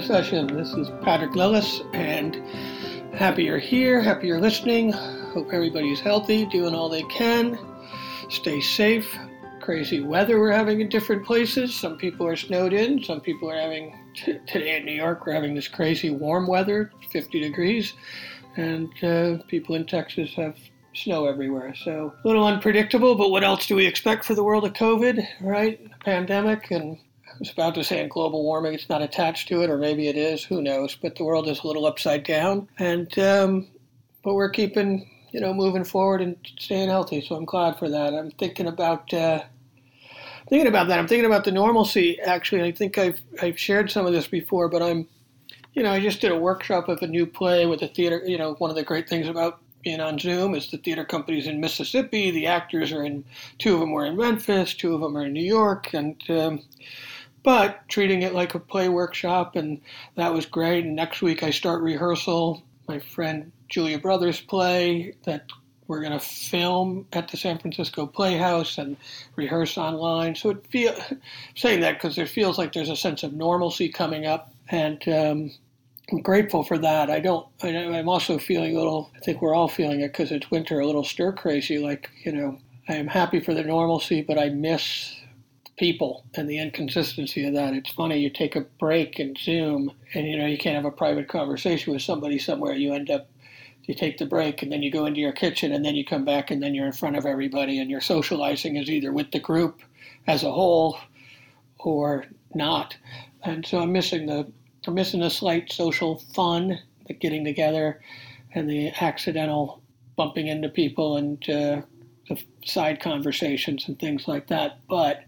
Session. This is Patrick Lillis, and happy you're here, happy you're listening. Hope everybody's healthy, doing all they can. Stay safe. Crazy weather we're having in different places. Some people are snowed in, some people are having, t- today in New York, we're having this crazy warm weather, 50 degrees, and uh, people in Texas have snow everywhere. So a little unpredictable, but what else do we expect for the world of COVID, right? Pandemic and I was about to say in global warming, it's not attached to it, or maybe it is. Who knows? But the world is a little upside down, and um, but we're keeping you know moving forward and staying healthy. So I'm glad for that. I'm thinking about uh, thinking about that. I'm thinking about the normalcy. Actually, I think I've I've shared some of this before, but I'm you know I just did a workshop of a new play with a theater. You know, one of the great things about being on Zoom is the theater companies in Mississippi. The actors are in two of them were in Memphis, two of them are in New York, and um, but treating it like a play workshop, and that was great. And next week I start rehearsal. My friend Julia Brothers play that we're going to film at the San Francisco Playhouse and rehearse online. So it feel saying that because it feels like there's a sense of normalcy coming up, and um, I'm grateful for that. I don't. I, I'm also feeling a little. I think we're all feeling it because it's winter, a little stir crazy. Like you know, I am happy for the normalcy, but I miss people and the inconsistency of that. It's funny, you take a break in Zoom and you know you can't have a private conversation with somebody somewhere. You end up you take the break and then you go into your kitchen and then you come back and then you're in front of everybody and your socializing is either with the group as a whole or not. And so I'm missing the I'm missing the slight social fun, the getting together and the accidental bumping into people and uh, the side conversations and things like that. But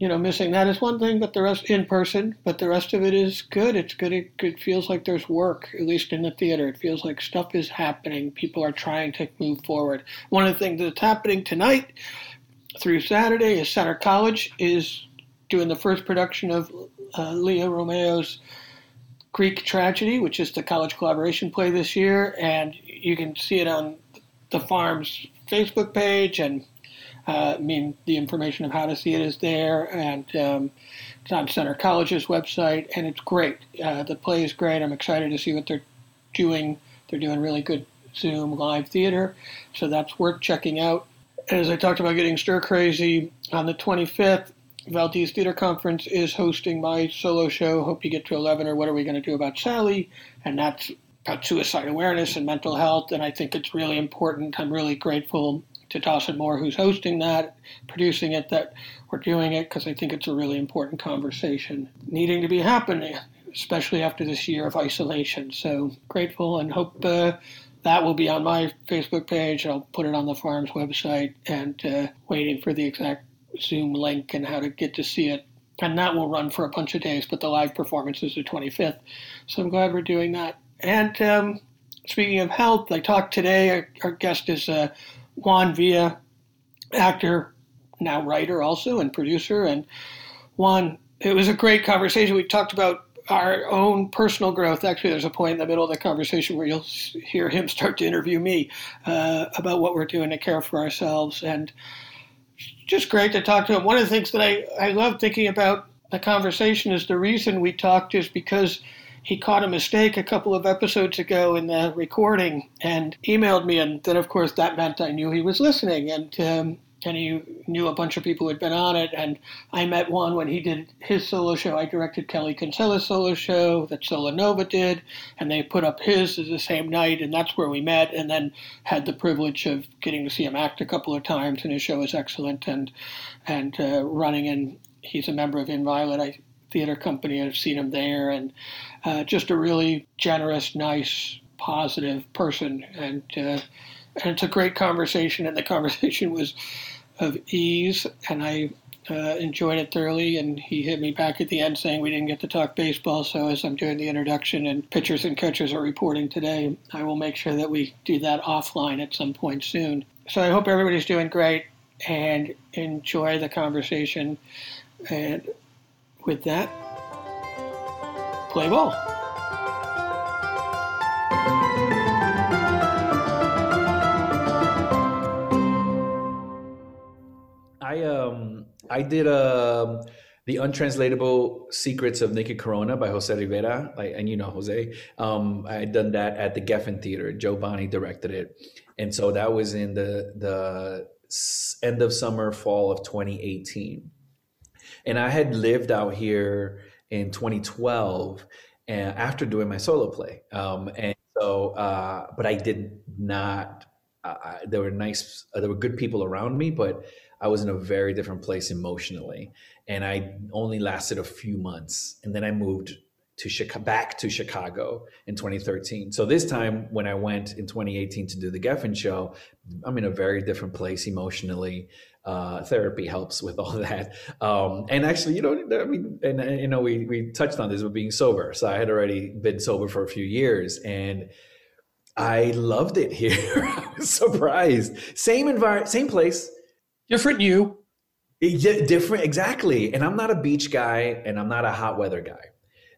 you know, missing that is one thing, but the rest in person, but the rest of it is good. It's good. It, it feels like there's work, at least in the theater. It feels like stuff is happening. People are trying to move forward. One of the things that's happening tonight through Saturday is Center College is doing the first production of uh, Leo Romeo's Greek Tragedy, which is the college collaboration play this year, and you can see it on the farm's Facebook page and I mean, the information of how to see it is there, and um, it's on Center College's website, and it's great. Uh, the play is great. I'm excited to see what they're doing. They're doing really good Zoom live theater, so that's worth checking out. As I talked about getting stir crazy, on the 25th, Valdez Theater Conference is hosting my solo show, Hope You Get to 11, or What Are We Going to Do About Sally? And that's about suicide awareness and mental health, and I think it's really important. I'm really grateful to Dawson Moore, who's hosting that, producing it, that we're doing it because I think it's a really important conversation needing to be happening, especially after this year of isolation. So grateful and hope uh, that will be on my Facebook page. I'll put it on the farm's website and uh, waiting for the exact Zoom link and how to get to see it. And that will run for a bunch of days, but the live performance is the 25th. So I'm glad we're doing that. And um, speaking of health, I talked today. Our, our guest is uh, Juan Villa, actor, now writer also and producer. And Juan, it was a great conversation. We talked about our own personal growth. Actually, there's a point in the middle of the conversation where you'll hear him start to interview me uh, about what we're doing to care for ourselves. And just great to talk to him. One of the things that I, I love thinking about the conversation is the reason we talked is because – he caught a mistake a couple of episodes ago in the recording and emailed me, and then of course that meant I knew he was listening, and um, and he knew a bunch of people who had been on it, and I met one when he did his solo show. I directed Kelly Kinsella's solo show that Solo Nova did, and they put up his the same night, and that's where we met, and then had the privilege of getting to see him act a couple of times, and his show is excellent, and and uh, running in. He's a member of Inviolate. I theater company. I've seen him there, and uh, just a really generous, nice, positive person. And uh, and it's a great conversation, and the conversation was of ease, and I uh, enjoyed it thoroughly. And he hit me back at the end saying we didn't get to talk baseball. So as I'm doing the introduction and pitchers and coaches are reporting today, I will make sure that we do that offline at some point soon. So I hope everybody's doing great and enjoy the conversation. And with that, play ball. I um I did um the untranslatable secrets of Nikki Corona by Jose Rivera, like, and you know Jose. Um, I had done that at the Geffen Theater. Jo Bonney directed it, and so that was in the the end of summer, fall of 2018. And I had lived out here in 2012 and after doing my solo play. Um, and so, uh, but I did not, uh, there were nice, uh, there were good people around me, but I was in a very different place emotionally. And I only lasted a few months. And then I moved to Chicago, back to Chicago in 2013. So this time when I went in 2018 to do the Geffen show, I'm in a very different place emotionally. Uh, therapy helps with all that. Um, and actually, you know, I mean, and, and, you know, we, we touched on this with being sober. So I had already been sober for a few years and I loved it here. I was surprised. Same environment, same place. Different you. Yeah, different, exactly. And I'm not a beach guy and I'm not a hot weather guy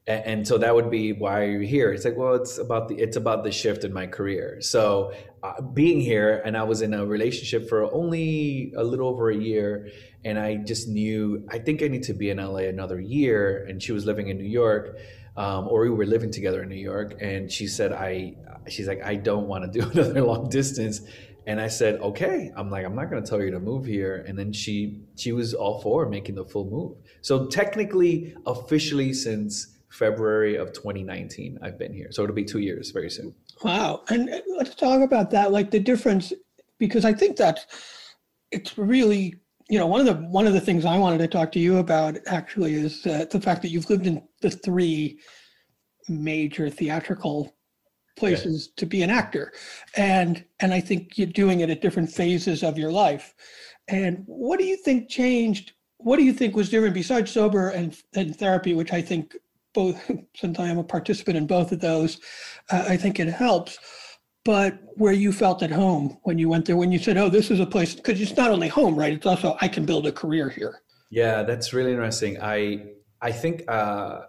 and, and, so that would be why are you're here. It's like well it's about the it's about the shift in my career. So uh, being here and i was in a relationship for only a little over a year and i just knew i think i need to be in la another year and she was living in new york um, or we were living together in new york and she said i she's like i don't want to do another long distance. And i said okay. I'm like i'm not going to tell you to move here. And then she she was all for making the full move. So technically officially since February of 2019. I've been here, so it'll be two years very soon. Wow, and let's talk about that, like the difference, because I think that it's really, you know, one of the one of the things I wanted to talk to you about actually is uh, the fact that you've lived in the three major theatrical places yeah. to be an actor, and and I think you're doing it at different phases of your life. And what do you think changed? What do you think was different besides sober and, and therapy, which I think both since I am a participant in both of those, uh, I think it helps. But where you felt at home when you went there, when you said, "Oh, this is a place," because it's not only home, right? It's also I can build a career here. Yeah, that's really interesting. I I think uh,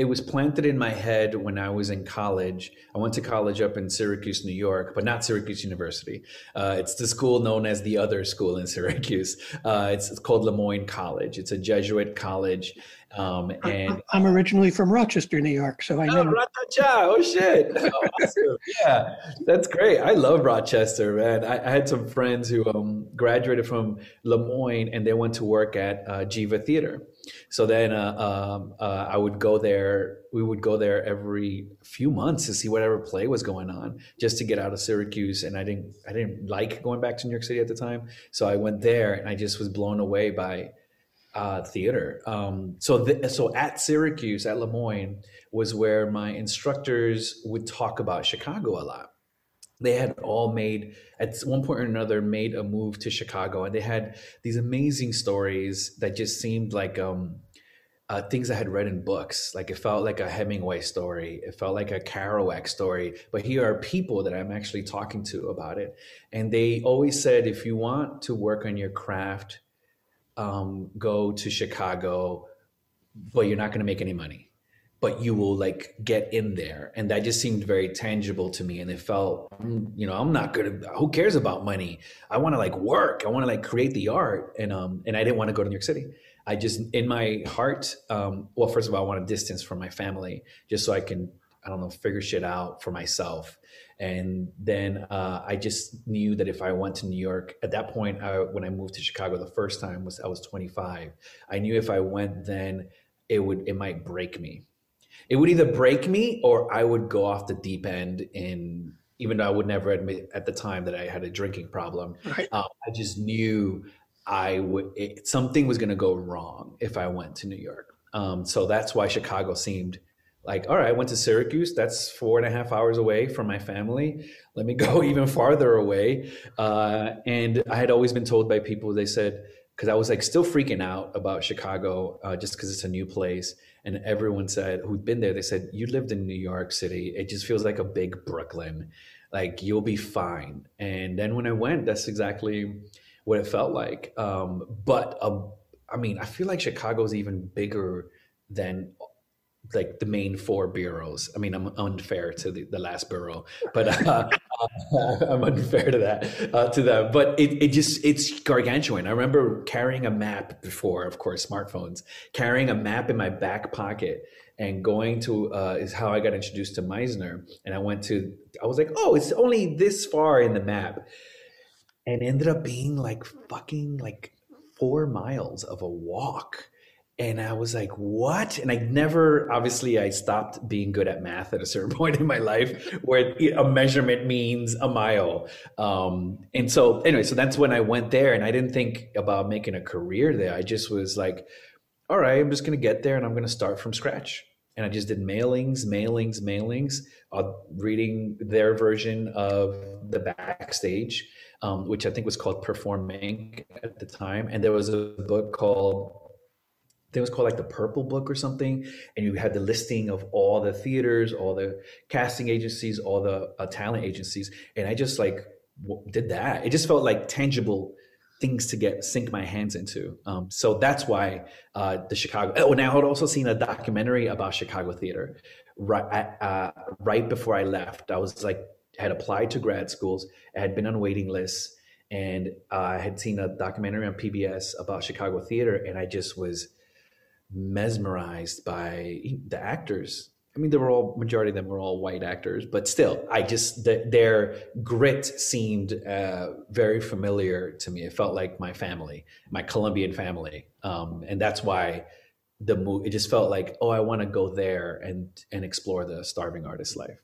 it was planted in my head when I was in college. I went to college up in Syracuse, New York, but not Syracuse University. Uh, it's the school known as the other school in Syracuse. Uh, it's, it's, called Le Moyne College. It's a Jesuit college, um, and I'm originally from Rochester, New York, so I know. Oh, oh shit! Oh, awesome. yeah, that's great. I love Rochester, man. I, I had some friends who um, graduated from Le Moyne, and they went to work at uh, Geva Theater. So then uh, um, uh, I would go there. We would go there every few months to see whatever play was going on, just to get out of Syracuse. And I didn't, I didn't like going back to New York City at the time, so I went there, and I just was blown away by uh, theater. Um, so, th- so at Syracuse, at Le Moyne, was where my instructors would talk about Chicago a lot. They had all made at one point or another made a move to Chicago, and they had these amazing stories that just seemed like um, uh, things I had read in books. Like it felt like a Hemingway story. It felt like a Kerouac story. But here are people that I'm actually talking to about it, and they always said, if you want to work on your craft um, go to Chicago, but you're not going to make any money. But you will like get in there, and that just seemed very tangible to me. And it felt, you know, I'm not gonna. Who cares about money? I want to like work. I want to like create the art, and um, and I didn't want to go to New York City. I just in my heart, um, well, first of all, I want a distance from my family, just so I can, I don't know, figure shit out for myself. And then uh, I just knew that if I went to New York at that point, I, when I moved to Chicago the first time was I was 25. I knew if I went then, it would it might break me. It would either break me or I would go off the deep end. In even though I would never admit at the time that I had a drinking problem, right. uh, I just knew I would it, something was going to go wrong if I went to New York. Um, so that's why Chicago seemed like, all right, I went to Syracuse. That's four and a half hours away from my family. Let me go even farther away. Uh, and I had always been told by people, they said, because I was like still freaking out about Chicago uh, just because it's a new place. And everyone said, who'd been there, they said, you lived in New York City. It just feels like a big Brooklyn. Like you'll be fine. And then when I went, that's exactly what it felt like. Um, but uh, I mean, I feel like Chicago is even bigger than like the main four bureaus. I mean, I'm unfair to the, the last borough, but uh, uh, I'm unfair to that uh, to them. But it, it just it's gargantuan. I remember carrying a map before, of course, smartphones. Carrying a map in my back pocket and going to uh, is how I got introduced to Meisner. And I went to I was like, oh, it's only this far in the map, and ended up being like fucking like four miles of a walk and I was like, what? And I never, obviously, I stopped being good at math at a certain point in my life where a measurement means a mile. Um, and so, anyway, so that's when I went there and I didn't think about making a career there. I just was like, all right, I'm just going to get there and I'm going to start from scratch. And I just did mailings, mailings, mailings, uh, reading their version of the backstage, um, which I think was called PerformInk at the time. And there was a book called think it was called like the Purple Book or something, and you had the listing of all the theaters, all the casting agencies, all the uh, talent agencies, and I just like w- did that. It just felt like tangible things to get sink my hands into. Um, so that's why uh, the Chicago. Oh, and I had also seen a documentary about Chicago theater right uh, right before I left. I was like had applied to grad schools, I had been on waiting lists, and I had seen a documentary on PBS about Chicago theater, and I just was mesmerized by the actors. I mean, they were all majority of them were all white actors, but still, I just the, their grit seemed uh, very familiar to me. It felt like my family, my Colombian family, um, and that's why the movie. It just felt like, oh, I want to go there and and explore the starving artist's life.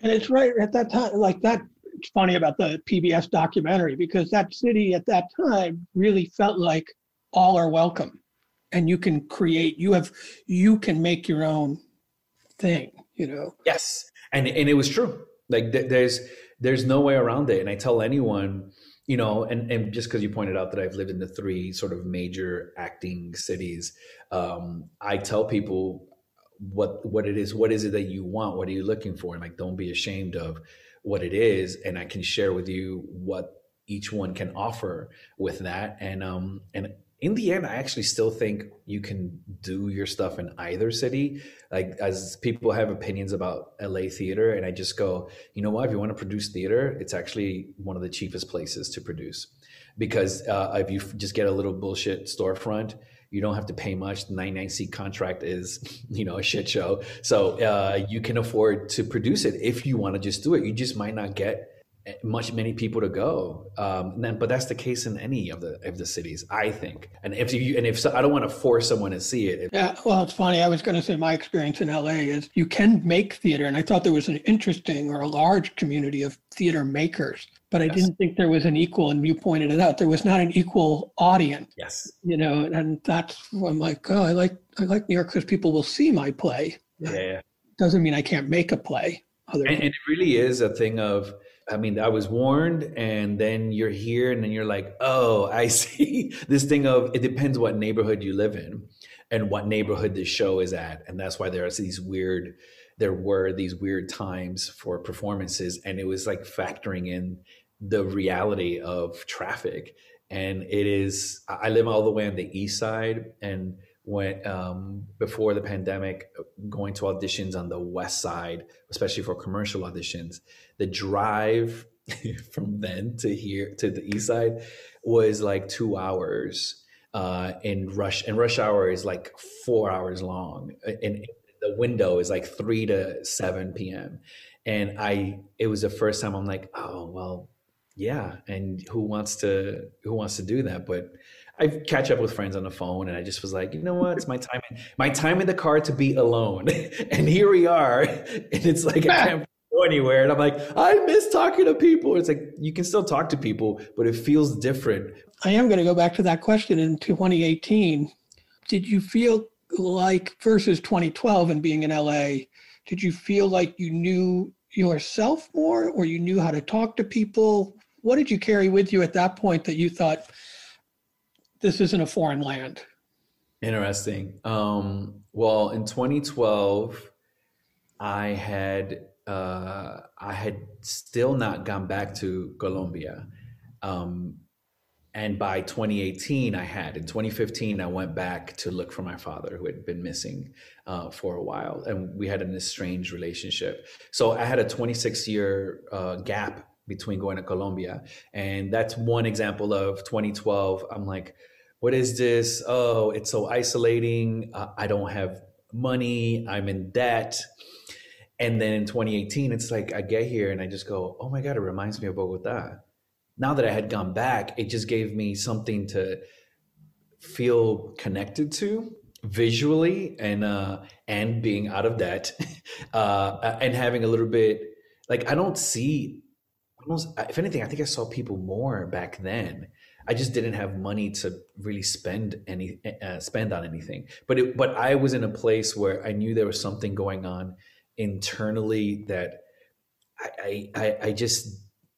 And it's right at that time, like that. It's funny about the PBS documentary because that city at that time really felt like all are welcome and you can create you have you can make your own thing you know? Yes. And and it was true. Like th- there's there's no way around it. And i tell anyone you know and and just because you pointed out that i've lived in the three sort of major acting cities um i tell people what what it is what is it that you want? What are you looking for? And like don't be ashamed of what it is. And i can share with you what each one can offer with that. And um and in the end, I actually still think you can do your stuff in either city. Like, as people have opinions about LA theater, and I just go, you know what? If you want to produce theater, it's actually one of the cheapest places to produce because uh, if you just get a little bullshit storefront, you don't have to pay much. The 99 seat contract is, you know, a shit show. So uh, you can afford to produce it if you want to just do it. You just might not get much many people to go. Um, then, but that's the case in any of the of the cities, I think. And if you and if so, I don't want to force someone to see it. Yeah, well, it's funny. I was going to say my experience in LA is you can make theater, and I thought there was an interesting or a large community of theater makers, but I yes. didn't think there was an equal. And you pointed it out, there was not an equal audience. Yes, you know, and that's I'm like, oh, I like I like New York because people will see my play. Yeah, yeah. doesn't mean I can't make a play. and, and it really is a thing of I mean, I was warned, and then you're here, and then you're like, oh, I see this thing of it depends what neighborhood you live in and what neighborhood this show is at. And that's why there's these weird, there were these weird times for performances, and it was like factoring in the reality of traffic. And it is, I live all the way on the east side, and when um, before the pandemic, going to auditions on the west side, especially for commercial auditions, the drive from then to here to the east side was like two hours. Uh, in rush and rush hour is like four hours long, and the window is like three to seven p.m. And I, it was the first time I'm like, oh well, yeah. And who wants to who wants to do that? But I catch up with friends on the phone, and I just was like, you know what? It's my time, my time in the car to be alone, and here we are. And it's like I can't go anywhere, and I'm like, I miss talking to people. It's like you can still talk to people, but it feels different. I am going to go back to that question in 2018. Did you feel like versus 2012 and being in LA? Did you feel like you knew yourself more, or you knew how to talk to people? What did you carry with you at that point that you thought? this isn't a foreign land. Interesting. Um, well, in 2012, I had uh, I had still not gone back to Colombia, um, and by 2018 i had. In 2015 i went back to look for my father who had been missing uh, for a while. And we had an estranged relationship. So i had a 26 year uh, gap between going to colombia. And that's one example of 2012 i'm like what is this? Oh it's so isolating. I don't have money. I'm in debt and then in 2018 it's like i get here and i just go oh my god it reminds me of bogota. Now that I had gone back, it just gave me something to feel connected to visually and uh and being out of debt uh and having a little bit like I don't see almost if anything I think I saw people more back then. I just didn't have money to really spend any uh, spend on anything. But it, but I was in a place where I knew there was something going on internally that I I, I just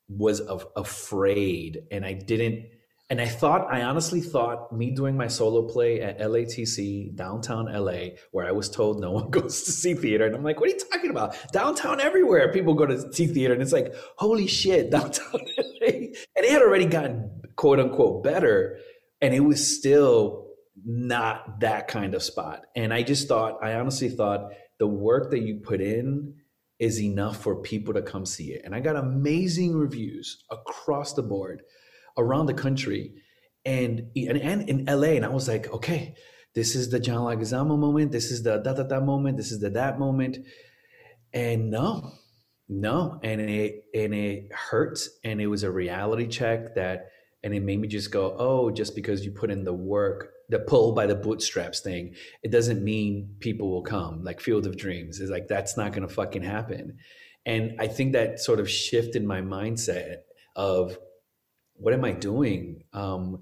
was af- afraid and I didn't and I thought I honestly thought me doing my solo play at LATC downtown LA where I was told no one goes to see theater and I'm like what are you talking about? Downtown everywhere people go to see theater and it's like holy shit downtown LA and it had already gotten quote unquote better and it was still not that kind of spot and I just thought I honestly thought the work that you put in is enough for people to come see it. And I got amazing reviews across the board around the country and, and, and in LA. And I was like, okay, this is the John Leguizamo moment. This is the da da da moment. This is the that moment. And no, no. And it, and it hurt. And it was a reality check that, and it made me just go, oh, just because you put in the work the pull by the bootstraps thing, it doesn't mean people will come. Like Field of Dreams is like that's not going to fucking happen. And I think that sort of shifted my mindset of what am I doing? Um,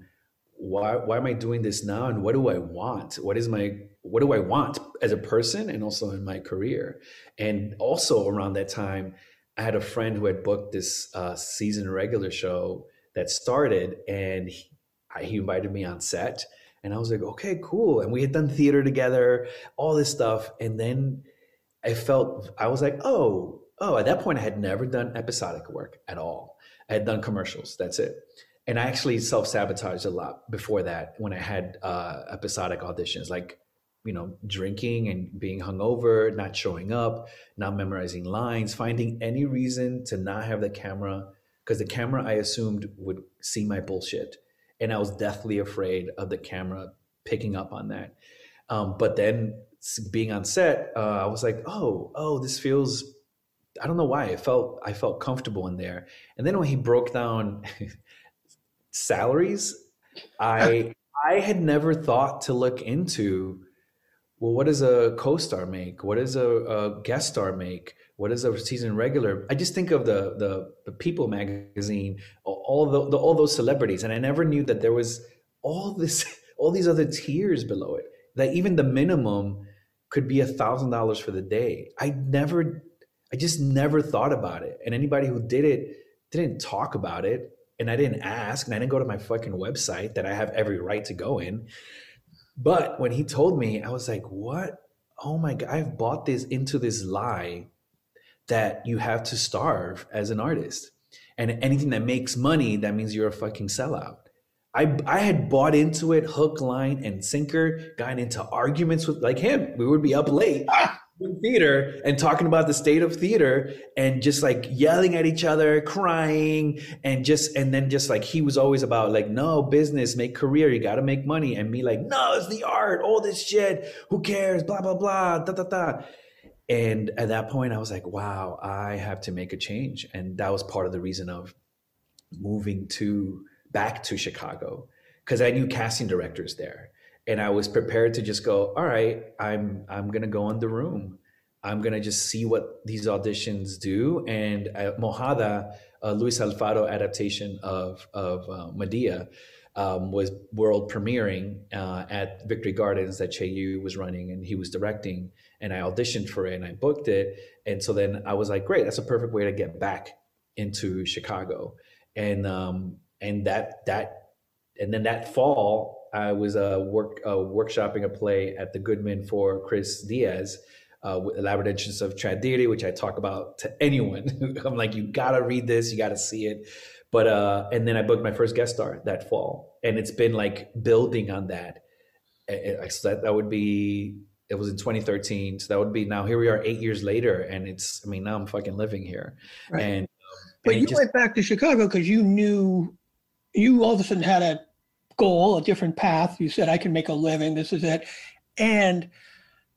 why why am I doing this now? And what do I want? What is my what do I want as a person and also in my career? And also around that time, I had a friend who had booked this uh, season regular show that started, and he, he invited me on set and I was like, okay, cool. And we had done theater together, all this stuff. And then I felt, I was like, oh, oh, at that point, I had never done episodic work at all. I had done commercials, that's it. And I actually self sabotaged a lot before that when I had uh, episodic auditions, like, you know, drinking and being hungover, not showing up, not memorizing lines, finding any reason to not have the camera, because the camera I assumed would see my bullshit and I was deathly afraid of the camera picking up on that. Um, but then being on set, uh, I was like, oh, oh, this feels. I don't know why I felt I felt comfortable in there. And then when he broke down salaries, I I had never thought to look into. Well, what does a co-star make? What does a, a guest star make? What is a season regular? I just think of the the, the People magazine, all the, the, all those celebrities, and I never knew that there was all this all these other tiers below it. That even the minimum could be a thousand dollars for the day. I never, I just never thought about it. And anybody who did it didn't talk about it, and I didn't ask, and I didn't go to my fucking website that I have every right to go in. But when he told me, I was like, what? Oh my god, I've bought this into this lie that you have to starve as an artist. And anything that makes money, that means you're a fucking sellout. I, I had bought into it hook, line, and sinker, gotten into arguments with like him. We would be up late ah! in theater and talking about the state of theater and just like yelling at each other, crying, and just and then just like he was always about like, no, business, make career, you gotta make money. And me like, no, it's the art, all this shit, who cares? Blah, blah, blah, da da da. And at that point, I was like, wow, I have to make a change. And that was part of the reason of moving to back to Chicago because I knew casting directors there. And I was prepared to just go, all right, I'm I'm gonna go in the room. I'm gonna just see what these auditions do. And uh, Mojada, Luis Alfaro adaptation of of uh, Medea, um, was world premiering uh, at Victory Gardens that Chay Yew was running and he was directing. And I auditioned for it and I booked it. And so then I was like, great, that's a perfect way to get back into Chicago. And um, and that that and then that fall I was uh, work uh, workshopping a play at the Goodman for Chris Diaz uh, Elaborate Entrance of Chad which I talk about to anyone. I'm like, you gotta read this, you gotta see it. But uh, and then I booked my first guest star that fall, and it's been like building on that. So that that would be it was in 2013, so that would be now here we are eight years later, and it's I mean now I'm fucking living here, right. and um, but and you just, went back to Chicago because you knew you all of a sudden had a goal, a different path. You said I can make a living. This is it, and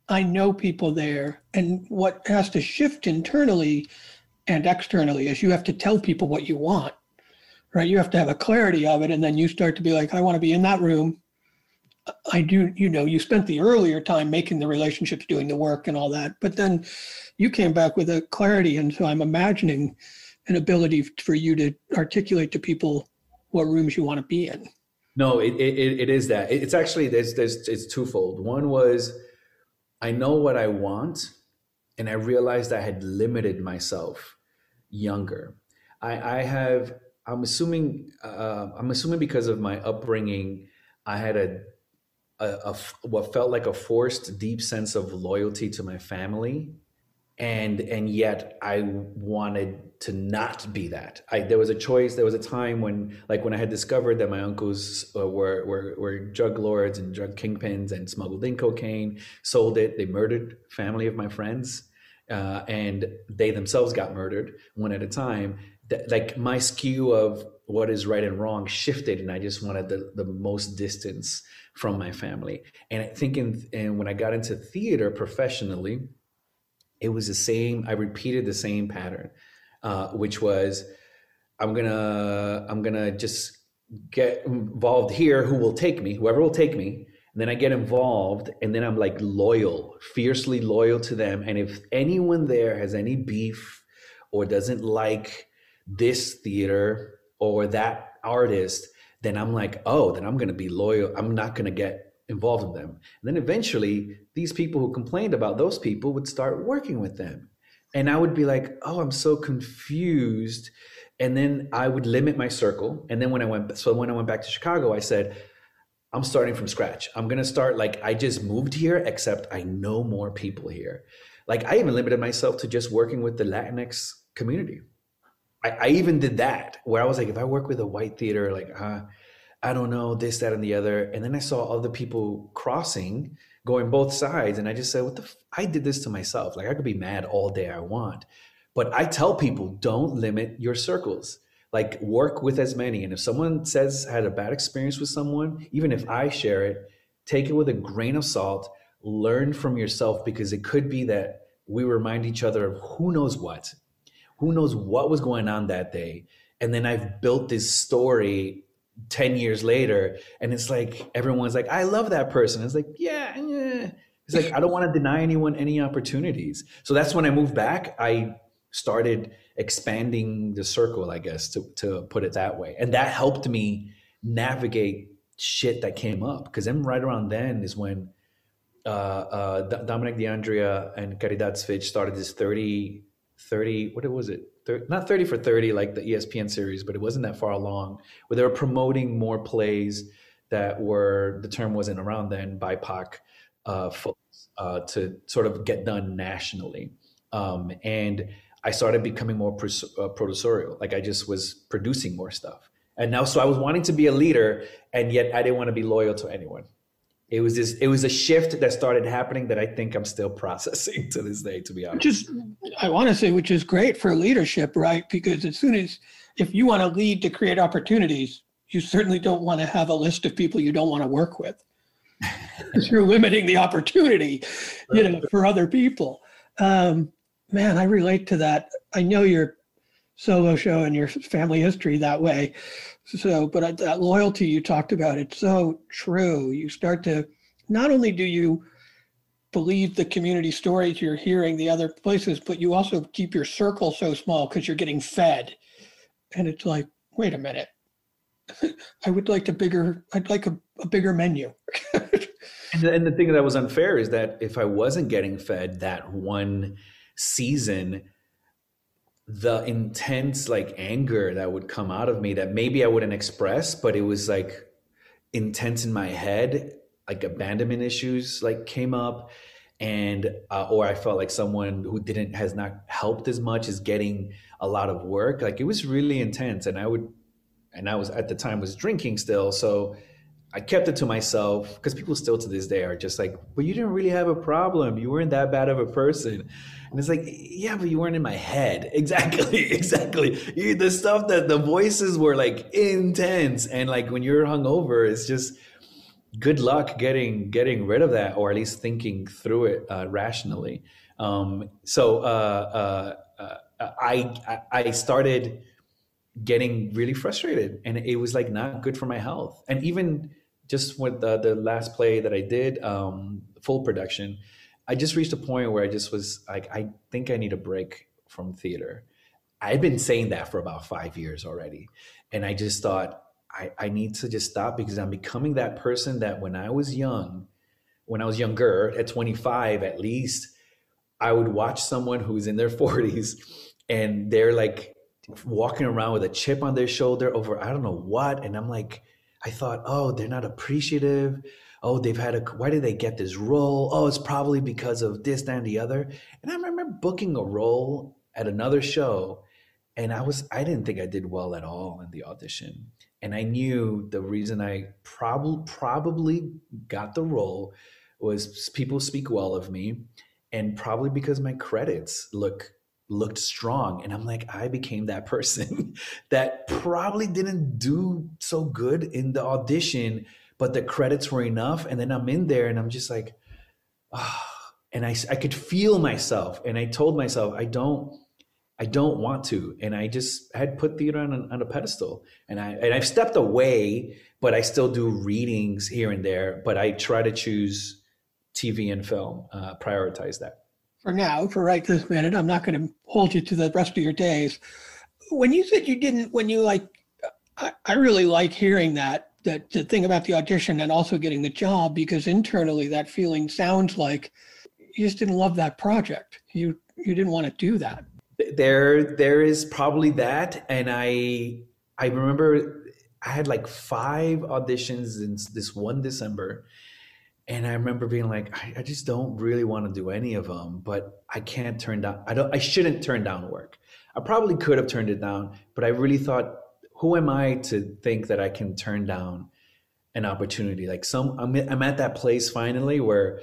I know people there. And what has to shift internally and externally is you have to tell people what you want, right? You have to have a clarity of it. And then you start to be like, I want to be in that room. I do, you know, you spent the earlier time making the relationships, doing the work and all that. But then you came back with a clarity. And so I'm imagining an ability for you to articulate to people what rooms you want to be in. No, it, it, it is that. It's actually, there's, there's, it's twofold. One was, I know what I want, and I realized I had limited myself younger. I, I have. I'm assuming. Uh, I'm assuming because of my upbringing, I had a, a, a what felt like a forced deep sense of loyalty to my family. And and yet i wanted to not be that. I there was a choice there was a time when like when i had discovered that my uncles uh, were, were were drug lords and drug kingpins and smuggled in cocaine sold it they murdered family of my friends uh, and they themselves got murdered one at a time. That, like my skew of what is right and wrong shifted and i just wanted the, the most distance from my family. And thinking and when i got into theater professionally it was the same i repeated the same pattern uh, which was i'm gonna i'm gonna just get involved here who will take me whoever will take me. And then i get involved and then i'm like loyal fiercely loyal to them. And if anyone there has any beef or doesn't like this theater or that artist then i'm like oh then i'm gonna be loyal i'm not gonna get involved with them. And then eventually, these people who complained about those people would start working with them. And I would be like, oh, I'm so confused. And then I would limit my circle. And then when I went, so when I went back to Chicago, I said, I'm starting from scratch. I'm going to start like I just moved here, except I know more people here. Like I even limited myself to just working with the Latinx community. I, I even did that where I was like, if I work with a white theater, like, uh, I don't know, this, that, and the other. And then I saw other people crossing, going both sides. And I just said, what the, f-? I did this to myself. Like I could be mad all day I want. But I tell people, don't limit your circles. Like work with as many. And if someone says had a bad experience with someone, even if I share it, take it with a grain of salt, learn from yourself because it could be that we remind each other of who knows what, who knows what was going on that day. And then I've built this story 10 years later and it's like everyone's like i love that person it's like yeah, yeah. it's like i don't want to deny anyone any opportunities so that's when i moved back i started expanding the circle i guess to, to put it that way and that helped me navigate shit that came up because then right around then is when uh, uh, dominic d'andrea and caridad Svich started this 30 30 what was it? 30, not 30 for 30 like the espn series but it wasn't that far along where they were promoting more plays that were the term wasn't around then bipoc uh, folks uh, to sort of get done nationally. Um, and i started becoming more pro- uh, like i just was producing more stuff. And now so i was wanting to be a leader and yet i didn't want to be loyal to anyone it was this it was a shift that started happening that I think I'm still processing to this day, to be honest. Which is I want to say, which is great for leadership, right? Because as soon as if you want to lead to create opportunities, you certainly don't want to have a list of people you don't want to work with. you're limiting the opportunity, you know, for other people. Um, man, I relate to that. I know your solo show and your family history that way. So, but that loyalty you talked about, it's so true. You start to, not only do you believe the community stories you're hearing the other places, but you also keep your circle so small because you're getting fed. And it's like, wait a minute. I would like a bigger, I'd like a, a bigger menu. and, the, and the thing that was unfair is that if I wasn't getting fed that one season, the intense like anger that would come out of me that maybe I wouldn't express, but it was like intense in my head, like abandonment issues like came up. and uh, or I felt like someone who didn't has not helped as much is getting a lot of work. Like it was really intense, and I would, and I was at the time was drinking still, so I kept it to myself because people still to this day are just like, "But you didn't really have a problem. You weren't that bad of a person." And it's like, yeah, but you weren't in my head. Exactly, exactly. You, the stuff that the voices were like intense, and like when you're hungover, it's just good luck getting getting rid of that or at least thinking through it uh, rationally um, so uh, uh, uh I, I started getting really frustrated and it was like not good for my health and even just with the, the last play that i did um, full production i just reached a point where i just was like i think i need a break from theater i've been saying that for about five years already and i just thought I, I need to just stop because I'm becoming that person that when I was young, when I was younger, at 25 at least, I would watch someone who's in their 40s and they're like walking around with a chip on their shoulder over I don't know what. And I'm like, I thought, oh, they're not appreciative. Oh, they've had a, why did they get this role? Oh, it's probably because of this, that, and the other. And I remember booking a role at another show and I was, I didn't think I did well at all in the audition and I knew the reason I probably probably got the role was people speak well of me, and probably because my credits look looked strong, and I'm like I became that person that probably didn't do so good in the audition, but the credits were enough, and then I'm in there, and I'm just like, oh, and I I could feel myself, and I told myself I don't I don't want to. And I just had put theater on on a pedestal and I, and I've stepped away, but I still do readings here and there, but I try to choose TV and film, uh, prioritize that. For now, for right this minute, I'm not going to hold you to the rest of your days. When you said you didn't, when you like, I, I really like hearing that, that the thing about the audition and also getting the job, because internally that feeling sounds like you just didn't love that project. You, you didn't want to do that there there is probably that and i i remember i had like five auditions in this one december and i remember being like i, I just don't really want to do any of them but i can't turn down i don't i shouldn't turn down work i probably could have turned it down but i really thought who am i to think that i can turn down an opportunity like some i'm, I'm at that place finally where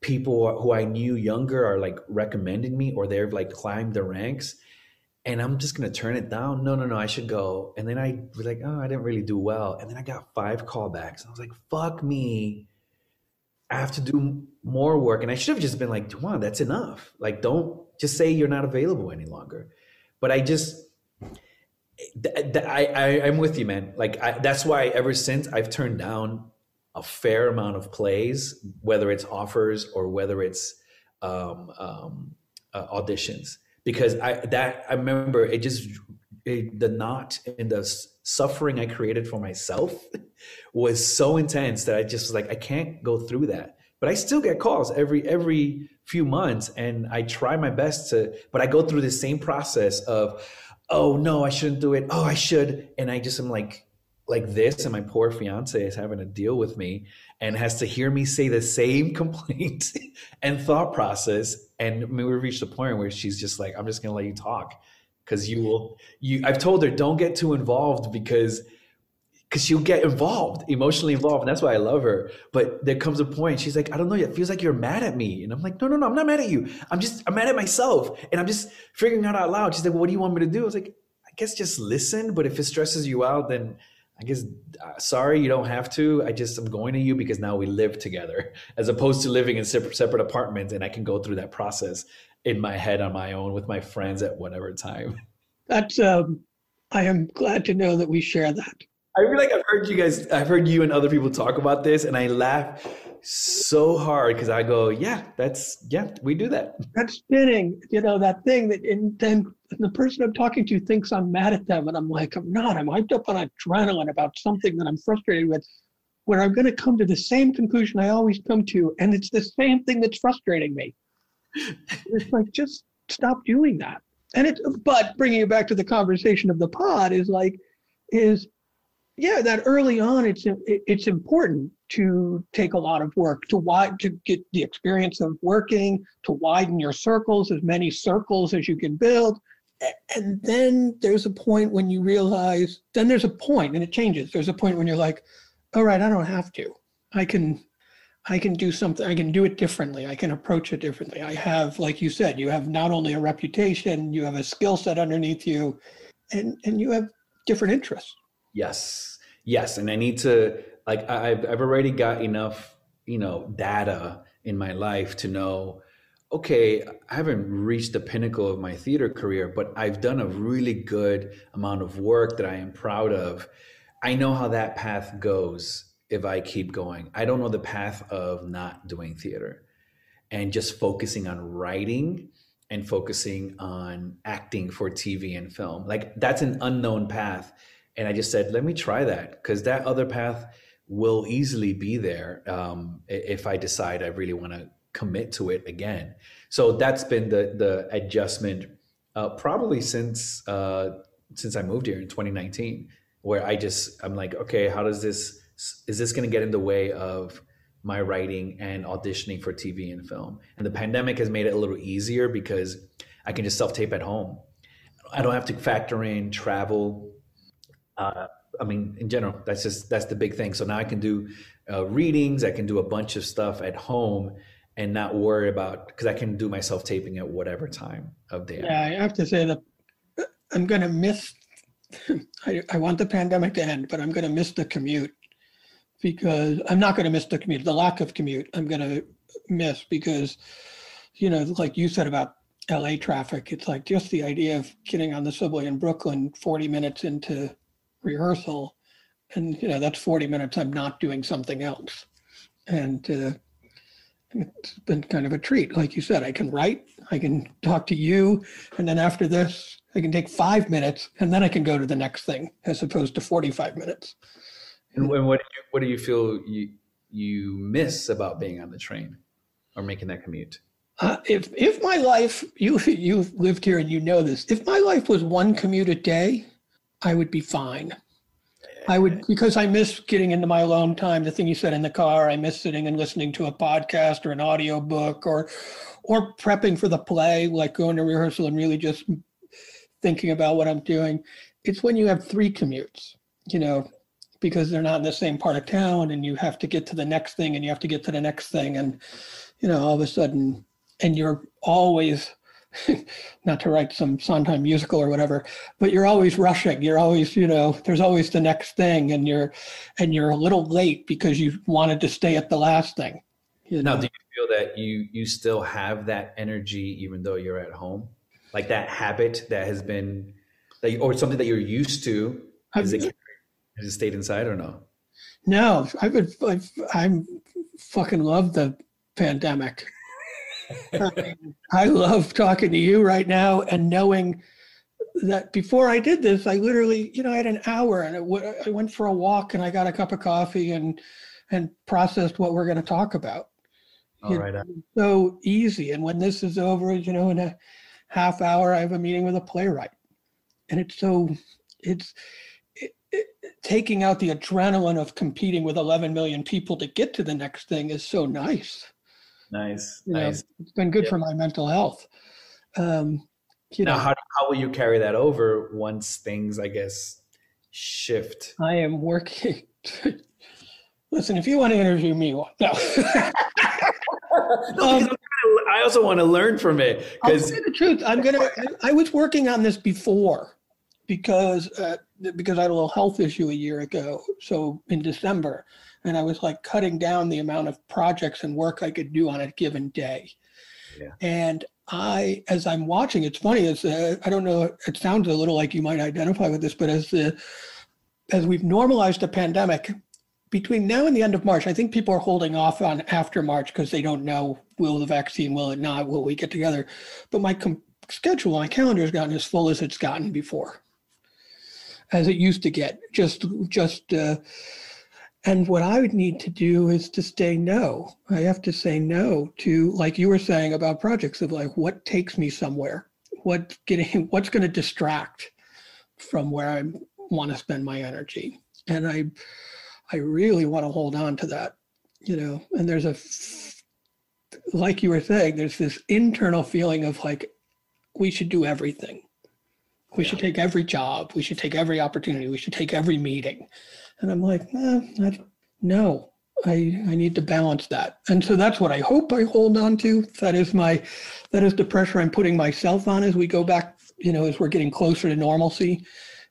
people who I knew younger are like recommending me or they've like climbed the ranks and I'm just gonna turn it down. No, no, no, I should go. And then I was like, oh, I didn't really do well. And then I got five callbacks. I was like, fuck me. I have to do more work. And I should have just been like, Juan, that's enough. Like, don't just say you're not available any longer. But I just th- th- I, I I'm with you, man. Like I, that's why ever since I've turned down a fair amount of plays, whether it's offers or whether it's um, um, uh, auditions, because I that I remember it just it, the knot in the suffering I created for myself was so intense that I just was like I can't go through that. But I still get calls every every few months, and I try my best to. But I go through the same process of, oh no, I shouldn't do it. Oh, I should, and I just am like like this and my poor fiance is having to deal with me and has to hear me say the same complaint and thought process and we reached a point where she's just like i'm just going to let you talk because you will you i've told her don't get too involved because because she'll get involved emotionally involved and that's why i love her but there comes a point she's like i don't know it feels like you're mad at me and i'm like no no no i'm not mad at you i'm just i'm mad at myself and i'm just figuring out out loud she's like well, what do you want me to do i was like i guess just listen but if it stresses you out then I guess, uh, sorry, you don't have to. I just, I'm going to you because now we live together as opposed to living in separate, separate apartments. And I can go through that process in my head on my own with my friends at whatever time. That's, um, I am glad to know that we share that. I feel like I've heard you guys, I've heard you and other people talk about this, and I laugh so hard because I go, yeah, that's yeah, we do that. That's spinning, you know, that thing that, and then the person I'm talking to thinks I'm mad at them, and I'm like, I'm not. I'm hyped up on adrenaline about something that I'm frustrated with. When I'm going to come to the same conclusion I always come to, and it's the same thing that's frustrating me. It's like just stop doing that. And it, but bringing it back to the conversation of the pod is like, is yeah, that early on, it's it's important to take a lot of work to wide to get the experience of working, to widen your circles, as many circles as you can build, and then there's a point when you realize. Then there's a point, and it changes. There's a point when you're like, all right, I don't have to. I can I can do something, I can do it differently. I can approach it differently. I have, like you said, you have not only a reputation, you have a skill set underneath you, and, and you have different interests. Yes. Yes. And I need to, like, I've, I've already got enough, you know, data in my life to know, okay, I haven't reached the pinnacle of my theater career, but I've done a really good amount of work that I am proud of. I know how that path goes if I keep going. I don't know the path of not doing theater and just focusing on writing and focusing on acting for TV and film. Like that's an unknown path. And I just said, let me try that because that other path will easily be there um, if I decide I really want to commit to it again. So that's been the the adjustment uh, probably since uh, since I moved here in 2019, where I just I'm like, okay, how does this is this going to get in the way of my writing and auditioning for TV and film? And the pandemic has made it a little easier because I can just self tape at home. I don't have to factor in travel. Uh, I mean, in general, that's just that's the big thing. So now I can do uh, readings. I can do a bunch of stuff at home and not worry about because I can do my self taping at whatever time of day. Yeah, I have to say that I'm going to miss. I, I want the pandemic to end, but I'm going to miss the commute because I'm not going to miss the commute. The lack of commute, I'm going to miss because, you know, like you said about LA traffic, it's like just the idea of getting on the subway in Brooklyn 40 minutes into rehearsal. And, you know, that's 40 minutes I'm not doing something else. And uh, it's been kind of a treat. Like you said, I can write, I can talk to you. And then after this, I can take five minutes and then I can go to the next thing as opposed to 45 minutes. And what do you, what do you feel you you miss about being on the train or making that commute? Uh, if if my life you you've lived here and you know this, if my life was one commute a day, I would be fine. I would because I miss getting into my alone time. The thing you said in the car, I miss sitting and listening to a podcast or an audio book or or prepping for the play, like going to rehearsal and really just thinking about what I'm doing. It's when you have three commutes, you know, because they're not in the same part of town and you have to get to the next thing and you have to get to the next thing and you know all of a sudden and you're always not to write some Sondheim musical or whatever, but you're always rushing. You're always, you know, there's always the next thing, and you're and you're a little late because you wanted to stay at the last thing. You know? Now, do you feel that you you still have that energy even though you're at home, like that habit that has been, that you, or something that you're used to? Is it has it stayed inside or no? No, I would. I've, I'm fucking love the pandemic. I love talking to you right now and knowing that before I did this, I literally, you know, I had an hour and I went for a walk and I got a cup of coffee and and processed what we're going to talk about. All right. Know, so easy. And when this is over, you know, in a half hour, I have a meeting with a playwright, and it's so it's taking out the adrenaline of competing with 11 million people to get to the next thing is so nice. Nice, you nice. Know, it's been good yeah. for my mental health. Um, you now, know, how, how will you carry that over once things, I guess, shift? I am working. Listen, if you want to interview me, no. no um, I also want to learn from it. Because the truth, I'm gonna. I was working on this before because uh, because I had a little health issue a year ago. So in December, and I was like cutting down the amount of projects and work I could do on a given day. Yeah. And I, as I'm watching, it's funny. As uh, I don't know, it sounds a little like you might identify with this, but as the as we've normalized the pandemic, between now and the end of March, I think people are holding off on after March because they don't know will the vaccine, will it not, will we get together? But my com- schedule, my calendar has gotten as full as it's gotten before as it used to get. Just, just, uh, and what I would need to do is to say no. I have to say no to, like you were saying about projects of like what takes me somewhere, what getting, what's going to distract from where I'm, want to spend my energy. And I I really want to hold on to that, you know. And there's a like you were saying, there's this internal feeling of like we should do everything. We yeah. should take every job. We should take every opportunity. We should take every meeting. And I'm like, eh, I, no, I I need to balance that. And so that's what I hope I hold on to. That is my that is the pressure I'm putting myself on as we go back, you know, as we're getting closer to normalcy.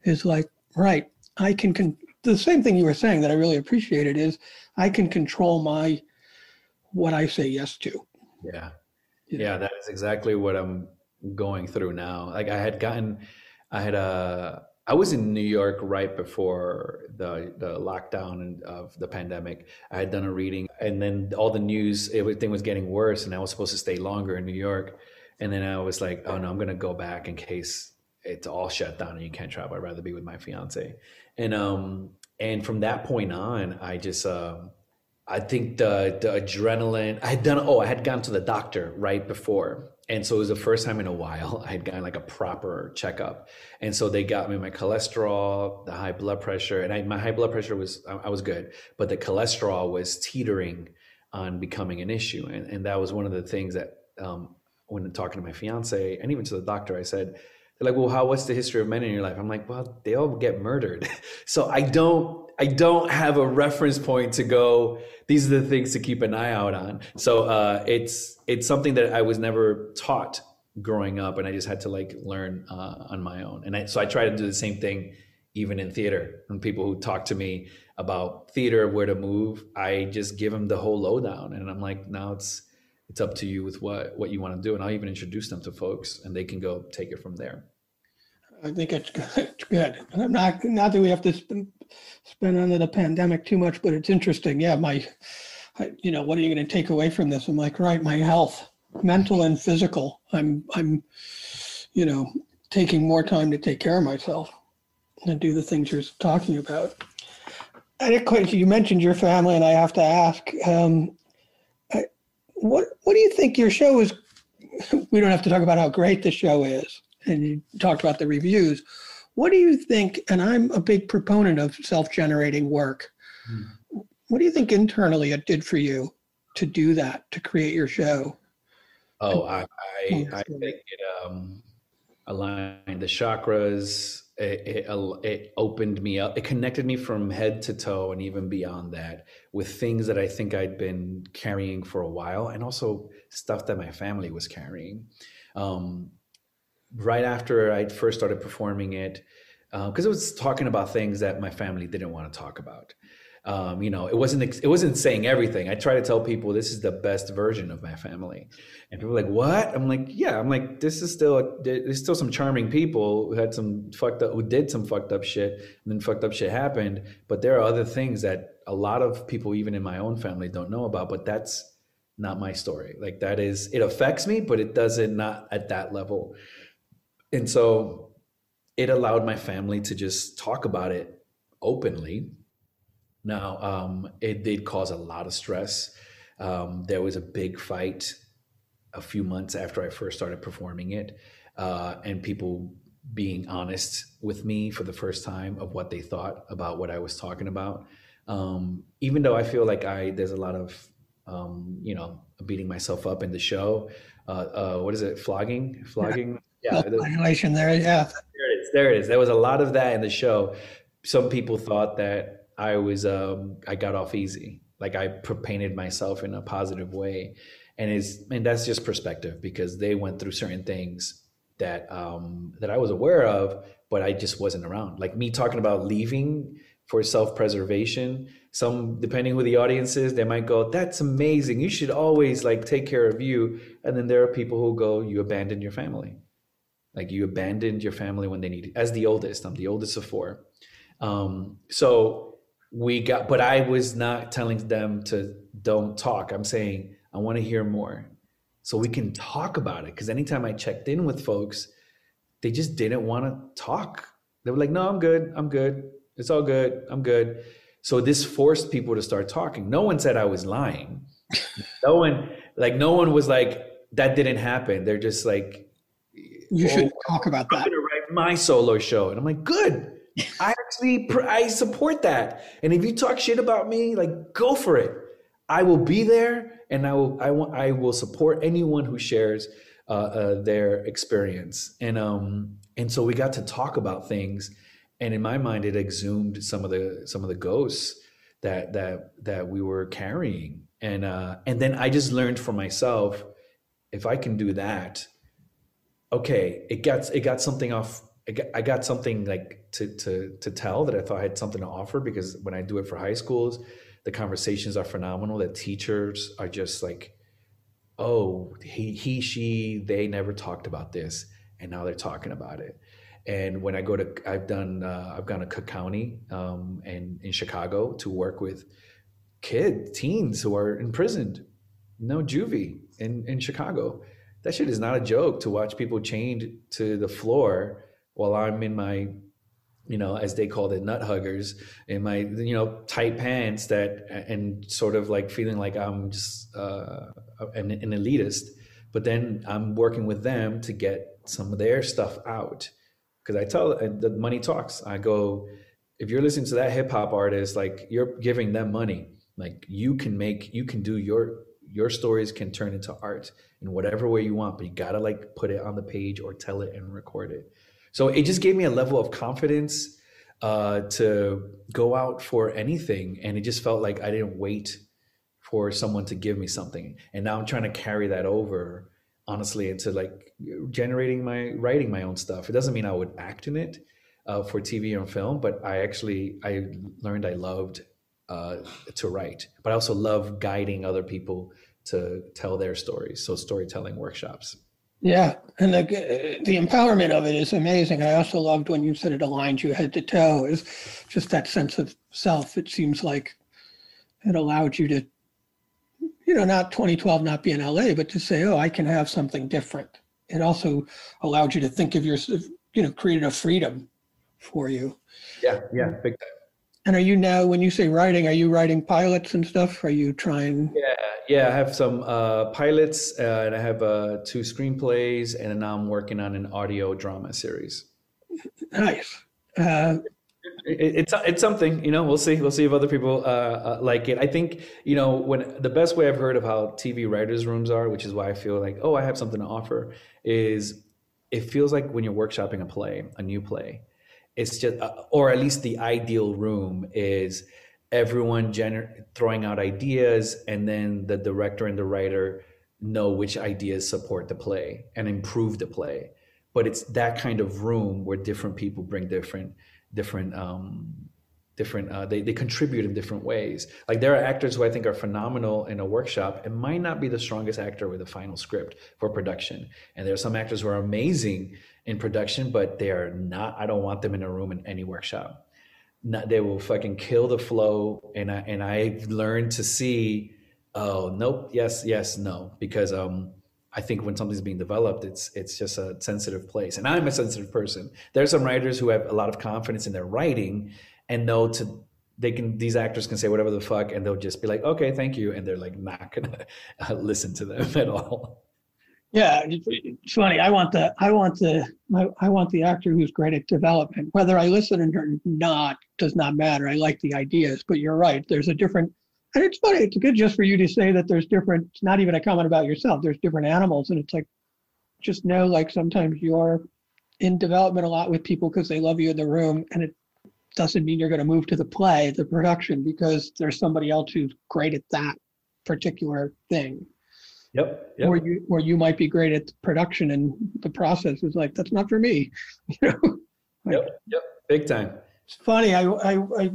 Is like, right, I can con- the same thing you were saying that I really appreciated is I can control my what I say yes to. Yeah. Yeah, that is exactly what I'm going through now. Like I had gotten I had a uh, was in New York right before the the lockdown of the pandemic. I had done a reading, and then all the news, everything was getting worse, and I was supposed to stay longer in New York. And then I was like, oh no, I'm gonna go back in case it's all shut down and you can't travel. I'd rather be with my fiance. And um and from that point on, I just um I think the the adrenaline I had done oh I had gone to the doctor right before and so it was the first time in a while I had gotten like a proper checkup, and so they got me my cholesterol, the high blood pressure, and I, my high blood pressure was I was good, but the cholesterol was teetering on becoming an issue, and and that was one of the things that um, when talking to my fiance and even to the doctor, I said. They're like, well, how? What's the history of men in your life? I'm like, well, they all get murdered, so I don't, I don't have a reference point to go these are the things to keep an eye out on. So uh, it's it's something that I was never taught growing up, and I just had to like learn uh, on my own. And I, so I try to do the same thing even in theater. When people who talk to me about theater, where to move, I just give them the whole lowdown, and I'm like, now it's it's up to you with what what you want to do, and I'll even introduce them to folks, and they can go take it from there. I think it's good. It's good. Not not that we have to spend spend under the pandemic too much, but it's interesting. Yeah, my, I, you know, what are you going to take away from this? I'm like, right, my health, mental and physical. I'm I'm, you know, taking more time to take care of myself and do the things you're talking about. And you mentioned your family, and I have to ask, um, what what do you think your show is? We don't have to talk about how great the show is and you talked about the reviews. What do you think? And I'm a big proponent of self-generating work. Hmm. What do you think internally it did for you to do that to create your show? Oh, I I, I think it um, aligned the chakras. It, it, it opened me up. It connected me from head to toe and even beyond that with things that I think I'd been carrying for a while, and also stuff that my family was carrying. Um, right after I first started performing it, because uh, it was talking about things that my family didn't want to talk about. Um, you know, it wasn't it wasn't saying everything. I try to tell people this is the best version of my family, and people are like, "What?" I'm like, "Yeah." I'm like, "This is still there's still some charming people who had some fucked up who did some fucked up shit, and then fucked up shit happened. But there are other things that a lot of people, even in my own family, don't know about. But that's not my story. Like that is it affects me, but it doesn't not at that level and so it allowed my family to just talk about it openly. Now, um, it did cause a lot of stress. Um, there was a big fight a few months after I first started performing it, uh, and people being honest with me for the first time of what they thought about what I was talking about. Um, even though I feel like I there's a lot of um, you know beating myself up in the show. Uh, uh, what is it? Flogging, flogging yeah, violation there. Yeah, there it is. There it is. There was a lot of that in the show. Some people thought that I was um, I got off easy, like I painted myself in a positive way, and is and that's just perspective because they went through certain things that um, that I was aware of, but I just wasn't around. Like me talking about leaving for self preservation. Some, depending who the audience is, they might go, "That's amazing. You should always like take care of you." And then there are people who go, "You abandoned your family." Like you abandoned your family when they needed. As the oldest, I'm the oldest of four. Um, so we got, but I was not telling them to don't talk. I'm saying I want to hear more, so we can talk about it. Because anytime I checked in with folks, they just didn't want to talk. They were like, "No, I'm good. I'm good. It's all good. I'm good." So this forced people to start talking. No one said I was lying. no one, like, no one was like, "That didn't happen." They're just like, you should talk about that. I'm going to write my solo show. And I'm like, good. I actually I support that. And if you talk shit about me, like go for it. I will be there, and I will I want I will support anyone who shares uh, uh, their experience. And um and so we got to talk about things, and in my mind, it exhumed some of the some of the ghosts that that that we were carrying. And uh, and then I just learned for myself, if I can do that, okay, it got it got something off I got, I got something like to to to tell that I thought I had something to offer because when I do it for high schools, the conversations are phenomenal. That teachers are just like, oh, he he she they never talked about this, and now they're talking about it. And when I go to, I've done, uh, I've gone to Cook County um, and in Chicago to work with kids, teens who are imprisoned, no juvie in in Chicago. That shit is not a joke to watch people chained to the floor while I'm in my, you know, as they called it, nut huggers, in my, you know, tight pants that, and sort of like feeling like I'm just uh, an, an elitist. But then I'm working with them to get some of their stuff out. Because I tell the money talks. I go, if you're listening to that hip hop artist, like you're giving them money. Like you can make, you can do your your stories can turn into art in whatever way you want, but you gotta like put it on the page or tell it and record it. So it just gave me a level of confidence uh, to go out for anything. And it just felt like I didn't wait for someone to give me something. And now I'm trying to carry that over, honestly, into like generating my, writing my own stuff. It doesn't mean I would act in it uh, for TV and film, but I actually, I learned I loved uh, to write, but I also love guiding other people to tell their stories. So storytelling workshops. Yeah, and the the empowerment of it is amazing. I also loved when you said it aligned you head to toe. Is just that sense of self. It seems like it allowed you to, you know, not 2012 not be in LA, but to say, oh, I can have something different. It also allowed you to think of yourself, you know, created a freedom for you. Yeah, yeah, big time. And are you now, when you say writing, are you writing pilots and stuff? Are you trying? Yeah, yeah, I have some uh, pilots uh, and I have uh, two screenplays, and now I'm working on an audio drama series. Nice. Uh, it, it's it's something you know. We'll see. We'll see if other people uh, uh, like it. I think you know when the best way I've heard of how TV writers' rooms are, which is why I feel like oh I have something to offer, is it feels like when you're workshopping a play, a new play. It's just, or at least the ideal room is everyone gener- throwing out ideas and then the director and the writer know which ideas support the play and improve the play. But it's that kind of room where different people bring different different um different uh, they, they contribute in different ways. Like there are actors who i think are phenomenal in a workshop and might not be the strongest actor with a final script for production. And there are some actors who are amazing in production but they are not i don't want them in a room in any workshop. Not, they will fucking kill the flow and I and I learned to see oh nope yes yes no. Because um I think when something's being developed it's it's just a sensitive place. And I'm a sensitive person. There's some writers who have a lot of confidence in their writing and know to they can these actors can say whatever the fuck and they'll just be like okay thank you and they're like not gonna uh, listen to them at all yeah, it's funny. I want the I want the I, I want the actor who's great at development. Whether I listen or not does not matter. I like the ideas, but you're right. There's a different, and it's funny. It's good just for you to say that there's different. It's not even a comment about yourself. There's different animals, and it's like just know like sometimes you're in development a lot with people because they love you in the room, and it doesn't mean you're going to move to the play, the production, because there's somebody else who's great at that particular thing. Yep. yep. Or you or you might be great at production and the process is like that's not for me. You know. Like, yep. Yep. Big time. It's funny. I, I I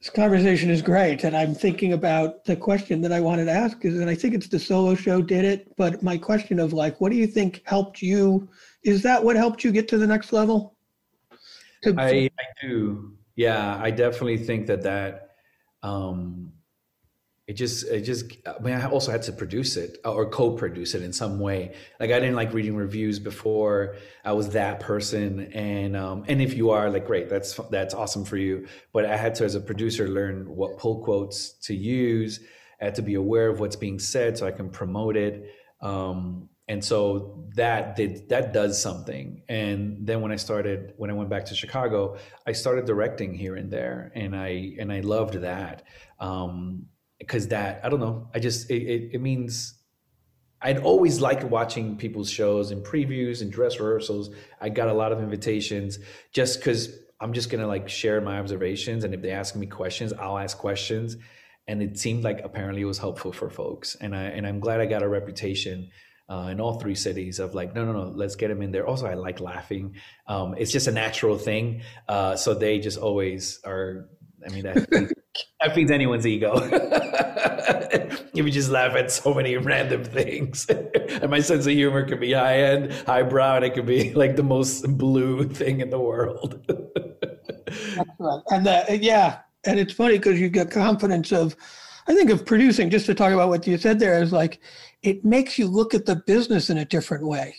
this conversation is great, and I'm thinking about the question that I wanted to ask is, and I think it's the solo show did it, but my question of like, what do you think helped you? Is that what helped you get to the next level? To, I, I do. Yeah, I definitely think that that um, it just it just i mean i also had to produce it uh, or co-produce it in some way. Like i didn't like reading reviews before i was that person and um and if you are like great that's that's awesome for you. But i had to as a producer learn what pull quotes to use i had to be aware of what's being said so i can promote it. Um and so that did that does something and then when i started when i went back to chicago i started directing here and there and i and i loved that um because that i don't know i just it, it, it means I'd always liked watching people's shows and previews and dress rehearsals. I got a lot of invitations just because I'm just gonna like share my observations, and if they ask me questions, I'll ask questions. And it seemed like apparently it was helpful for folks, and I and I'm glad I got a reputation uh, in all three cities of like, no, no, no, let's get them in there. Also, I like laughing. Um, it's just a natural thing. Uh, so they just always are. I mean, that feeds, that feeds anyone's ego. if you just laugh at so many random things, and my sense of humor could be high end, highbrow, and it could be like the most blue thing in the world. Excellent. And that, yeah, and it's funny because you get confidence of I think of producing, just to talk about what you said there, is like it makes you look at the business in a different way.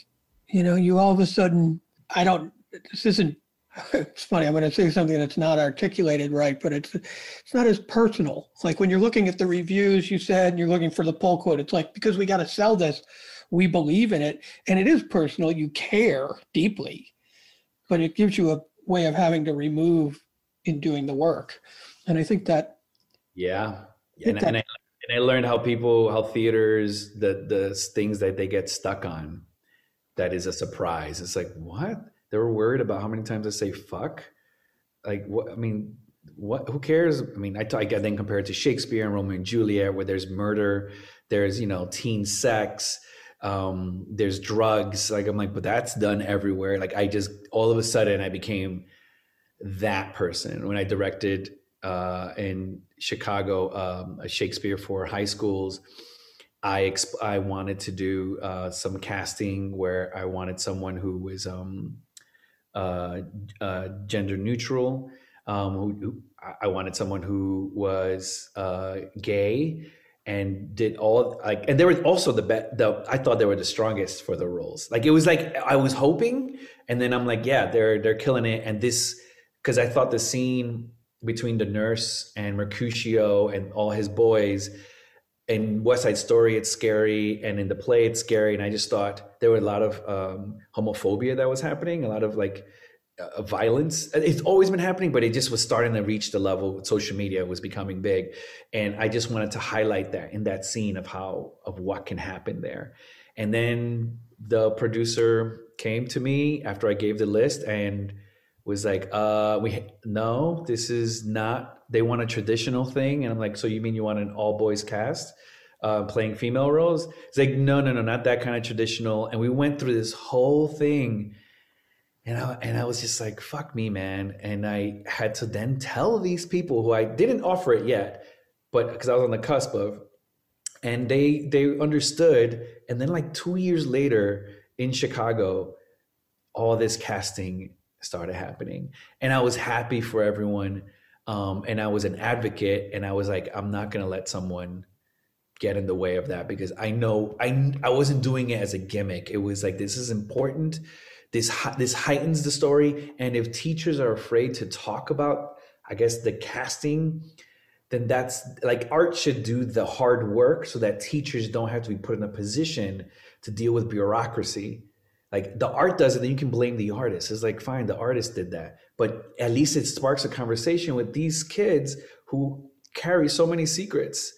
You know, you all of a sudden, I don't, this isn't, it's funny, I'm going to say something that's not articulated right, but it's it's not as personal. Like when you're looking at the reviews, you said, and you're looking for the pull quote, it's like, because we got to sell this, we believe in it, and it is personal, you care deeply, but it gives you a way of having to remove in doing the work. And I think that yeah and, and, I, and I learned how people, how theaters, the the things that they get stuck on, that is a surprise. It's like what they were worried about how many times I say fuck. Like what? I mean, what? Who cares? I mean, I, I then compare it to Shakespeare and Romeo and Juliet, where there's murder, there's you know teen sex, um, there's drugs. Like I'm like, but that's done everywhere. Like I just all of a sudden I became that person when I directed uh, in Chicago, um, Shakespeare for high schools. I exp- I wanted to do uh, some casting where I wanted someone who was um, uh, uh, gender neutral. Um, who, who, I wanted someone who was uh, gay and did all like, and they were also the best. The I thought they were the strongest for the roles. Like it was like I was hoping, and then I'm like, yeah, they're they're killing it. And this because I thought the scene between the nurse and Mercutio and all his boys. In West Side Story, it's scary, and in the play, it's scary. And I just thought there were a lot of um, homophobia that was happening, a lot of like uh, violence. It's always been happening, but it just was starting to reach the level. Social media was becoming big, and I just wanted to highlight that in that scene of how of what can happen there. And then the producer came to me after I gave the list and was like, uh, we no, this is not. They want a traditional thing, and I'm like, so you mean you want an all boys cast? Uh, playing female roles. It's like, no, no, no, not that kind of traditional. And we went through this whole thing, and I, and I was just like, fuck me, man. And I had to then tell these people who I didn't offer it yet, but because I was on the cusp of, and they they understood. And then like two years later in Chicago, all this casting started happening. And I was happy for everyone. Um, and I was an advocate, and I was like, I'm not going to let someone get in the way of that because I know I I wasn't doing it as a gimmick. It was like this is important. This this heightens the story, and if teachers are afraid to talk about, I guess the casting, then that's like art should do the hard work so that teachers don't have to be put in a position to deal with bureaucracy like the art does it, then you can blame the artist. It's like, fine, the artist did that. But at least it sparks a conversation with these kids who carry so many secrets.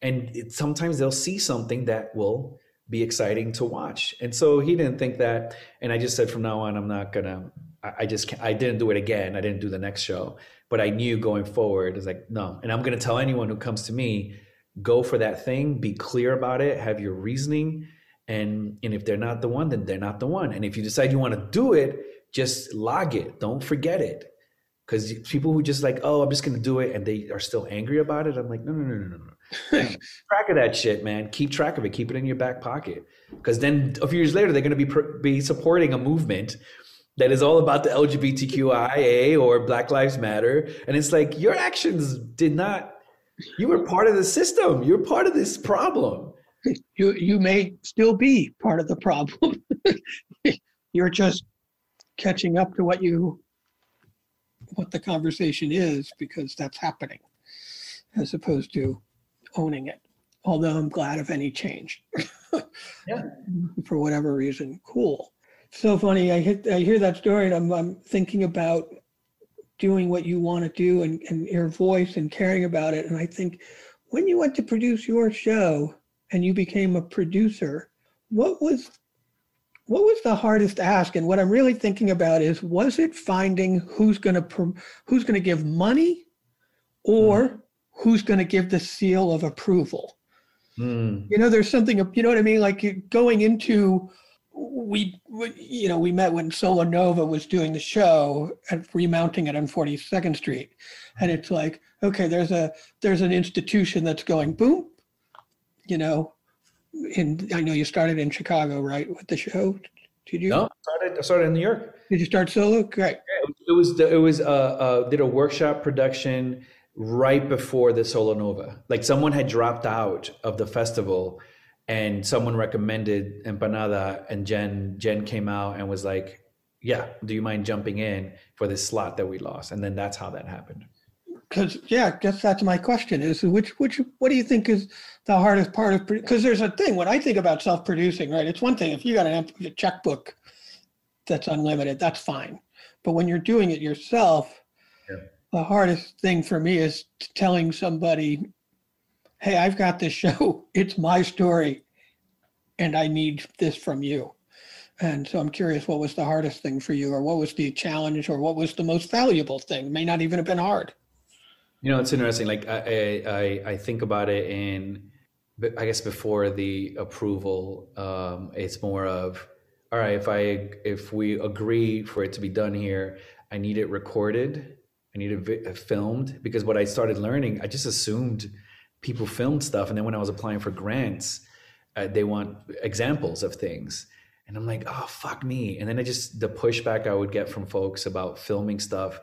And it, sometimes they'll see something that will be exciting to watch. And so he didn't think that. And I just said, from now on, I'm not gonna, I, I just, can't, I didn't do it again. I didn't do the next show. But I knew going forward, it's like, no. And I'm gonna tell anyone who comes to me, go for that thing, be clear about it, have your reasoning and and if they're not the one then they're not the one. And if you decide you want to do it just log it. Don't forget it. Because people who just like oh i'm just going to do it and they are still angry about it i'm like no no no no no no. Track of that shit man. Keep track of it. Keep it in your back pocket. Because then a few years later they're going to be be supporting a movement that is all about the lgbtqia or black lives matter. And it's like your actions did not you were part of the system. You're part of this problem you you may still be part of the problem. You're just catching up to what you what the conversation is because that's happening, as opposed to owning it. Although I'm glad of any change. yeah. For whatever reason. Cool. So funny. I hit I hear that story and I'm I'm thinking about doing what you want to do and, and your voice and caring about it. And I think when you went to produce your show and you became a producer, what was what was the hardest ask? And what i'm really thinking about is was it finding who's going to who's going to give money or mm. who's going to give the seal of approval? Mm. you know there's something you know what i mean? Like going into we, we, you know we met when solo nova was doing the show and remounting it on 42nd street. And it's like okay there's a there's an institution that's going boom you know in I know you started in Chicago, right, with the show? Did you? No, I started, I started in New York. Did you start solo? Great. Yeah, it was it was uh, uh, did a workshop production right before the Solo Nova. Like someone had dropped out of the festival, and someone recommended Empanada, and Jen Jen came out and was like, "Yeah, do you mind jumping in for this slot that we lost?" And then that's how that happened because yeah, I guess that's my question is which which what do you think is the hardest part of because there's a thing when I think about self-producing, right? It's one thing if you got an a checkbook that's unlimited, that's fine, but when you're doing it yourself, yeah. the hardest thing for me is telling somebody, "Hey, I've got this show. It's my story, and I need this from you." And so I'm curious, what was the hardest thing for you, or what was the challenge, or what was the most valuable thing? It may not even have been hard. You know, it's interesting. Like I, I, I think about it in, I guess before the approval, um, it's more of, all right, if I, if we agree for it to be done here, I need it recorded. I need it uh, filmed because what I started learning, I just assumed people filmed stuff, and then when I was applying for grants, uh, they want examples of things. And I'm like, oh, fuck me. And then I just, the pushback I would get from folks about filming stuff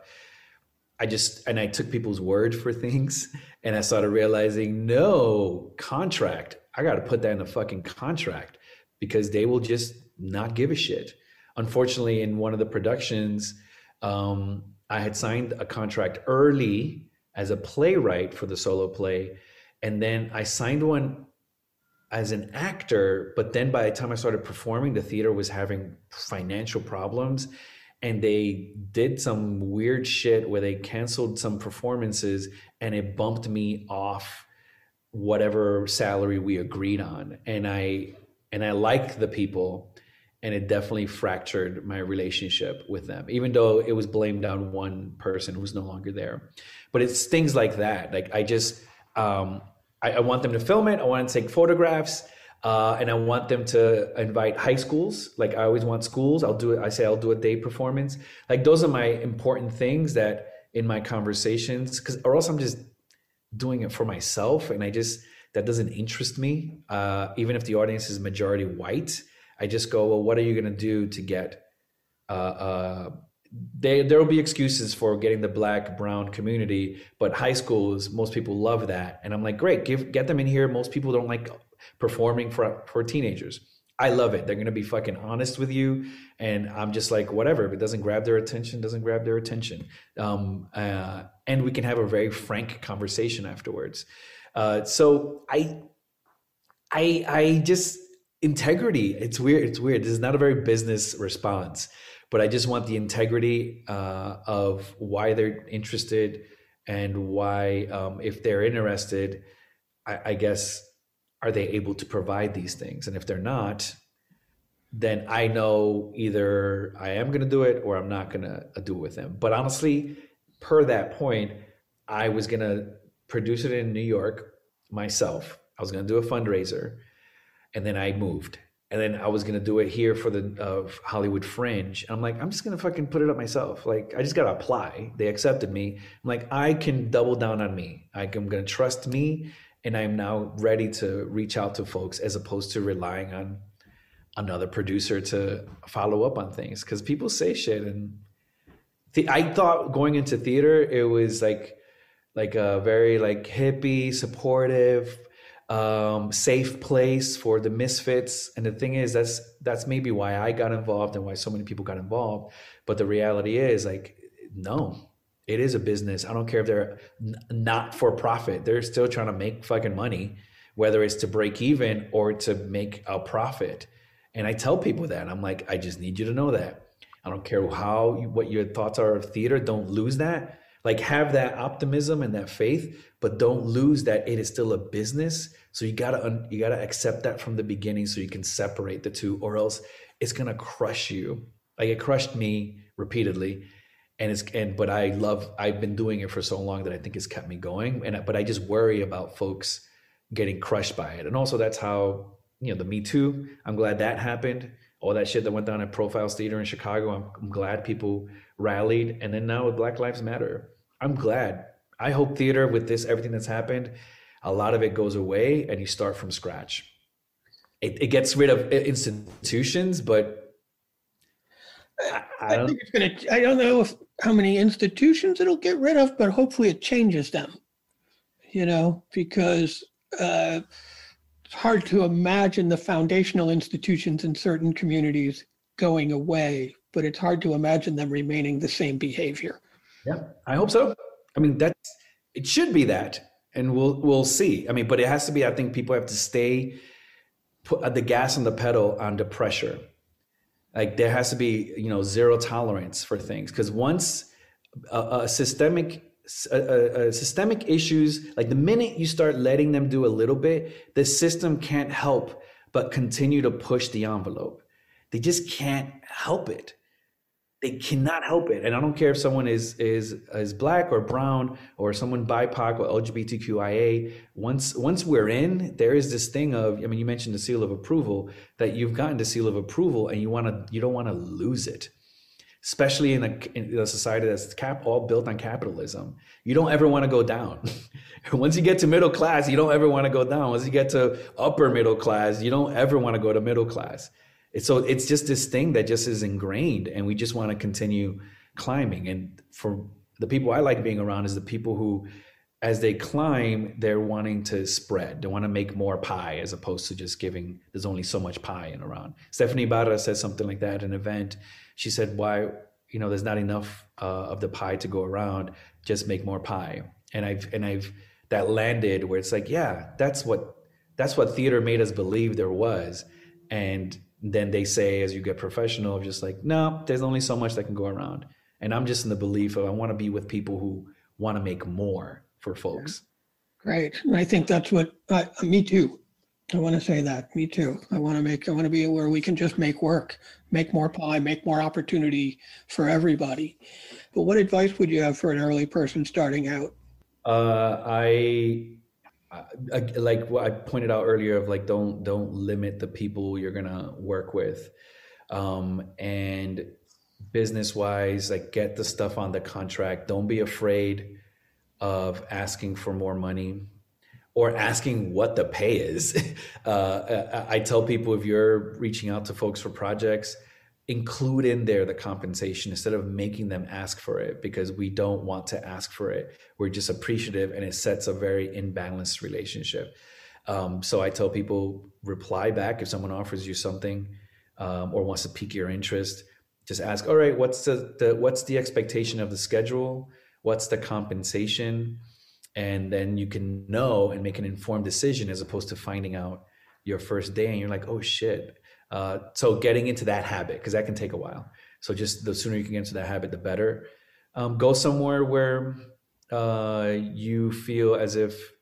I just and I took people's word for things and I started realizing no contract. I got to put that in a fucking contract because they will just not give a shit. Unfortunately, in one of the productions, um, I had signed a contract early as a playwright for the solo play, and then I signed one as an actor. But then by the time I started performing, the theater was having financial problems and they did some weird shit where they canceled some performances and it bumped me off whatever salary we agreed on. And i and i like the people and it definitely fractured my relationship with them even though it was blamed on one person who's no longer there. But it's things like that. Like i just um I, I want them to film it. I want to take photographs uh, and I want them to invite high schools. Like I always want schools. I'll do it. I say I'll do a day performance. Like those are my important things that in my conversations, because or else I'm just doing it for myself, and I just that doesn't interest me. Uh, even if the audience is majority white, I just go, well, what are you going to do to get? Uh, uh they, there will be excuses for getting the black brown community but high schools most people love that and i'm like great give get them in here most people don't like performing for for teenagers. I love it. They're gonna be fucking honest with you, and I'm just like whatever. If it doesn't grab their attention, doesn't grab their attention, um, uh, and we can have a very frank conversation afterwards. Uh, so I, I, I just integrity. It's weird. It's weird. This is not a very business response, but I just want the integrity uh, of why they're interested and why, um, if they're interested, I, I guess are they able to provide these things? And if they're not, then I know either I am going to do it or I'm not going to uh, do it with them. But honestly, per that point, I was going to produce it in New York myself. I was going to do a fundraiser, and then I moved, and then I was going to do it here for the uh, Hollywood Fringe. And I'm like, I'm just going to fucking put it up myself. Like, I just got to apply. They accepted me. I'm like, I can double down on me. I'm going to trust me and I'm now ready to reach out to folks as opposed to relying on another producer to follow up on things. Because people say shit and th- I thought going into theater it was like like a very like hippie supportive um, safe place for the misfits. And the thing is that's that's maybe why I got involved and why so many people got involved. But the reality is like no it is a business. I don't care if they're not for profit. They're still trying to make fucking money, whether it's to break even or to make a profit. And I tell people that I'm like, I just need you to know that. I don't care how what your thoughts are of theater. Don't lose that. Like have that optimism and that faith, but don't lose that it is still a business. So you gotta you gotta accept that from the beginning, so you can separate the two, or else it's gonna crush you. Like it crushed me repeatedly, and it's and but I love I've been doing it for so long that I think it's kept me going. And but I just worry about folks getting crushed by it, and also that's how you know the Me Too. I'm glad that happened all that shit that went down at Profiles Theater in Chicago. I'm, I'm glad people rallied. And then now with Black Lives Matter, I'm glad. I hope theater with this, everything that's happened, a lot of it goes away and you start from scratch. It, it gets rid of institutions, but I, I, I think it's going to, I don't know if, how many institutions it'll get rid of, but hopefully it changes them, you know, because, uh, it's hard to imagine the foundational institutions in certain communities going away, but it's hard to imagine them remaining the same behavior. Yeah, I hope so. I mean, that's it should be that, and we'll we'll see. I mean, but it has to be. I think people have to stay put the gas on the pedal under pressure. Like there has to be you know zero tolerance for things. Because once a, a systemic systemic issues like the minute you start letting them do a little bit the system can't help but continue to push the envelope. They just can't help it they cannot help it and i don't care if someone is is is black or brown or someone bipoc or lgbtqia once once we're in there is this thing of i mean you mentioned the seal of approval that you've gotten the seal of approval and you want to you don't want to lose it especially in a, in a society that's cap all built on capitalism. You don't ever want to go down. Once you get to middle class, you don't ever want to go down. Once you get to upper middle class, you don't ever want to go to middle class. It's, so it's just this thing that just is ingrained, and we just want to continue climbing. And for the people I like being around is the people who, as they climb, they're wanting to spread. They want to make more pie as opposed to just giving. There's only so much pie in around. Stephanie Ybarra said something like that at an event she said, "Why, you know, there's not enough uh, of the pie to go around. Just make more pie." And I've and I've that landed where it's like, yeah, that's what that's what theater made us believe there was, and then they say as you get professional, just like, no, there's only so much that can go around. And I'm just in the belief of I want to be with people who want to make more for folks. Great. And I think that's what, uh, me too. I want to say that. Me too. I want to make, I want to be where we can just make work, make more pie, make more opportunity for everybody. But what advice would you have for an early person starting out? Uh, I, I, like what I pointed out earlier of like, don't, don't limit the people you're to work with. Um, and business wise, like get the stuff on the contract. Don't be afraid of asking for more money or asking what the pay is. Uh, I tell people if you're reaching out to folks for projects, include in there the compensation instead of making them ask for it because we don't want to ask for it. We're just appreciative and it sets a very imbalanced relationship. Um, so I tell people reply back if someone offers you something um, or wants to pique your interest. Just ask, all right, what's the, the what's the expectation of the schedule? What's the compensation? and then you can know and make an informed decision as opposed to finding out your first day and you're like oh shit uh, so getting into that habit because that can take a while so just the sooner you can get into that habit the better um, go somewhere where uh, you feel as if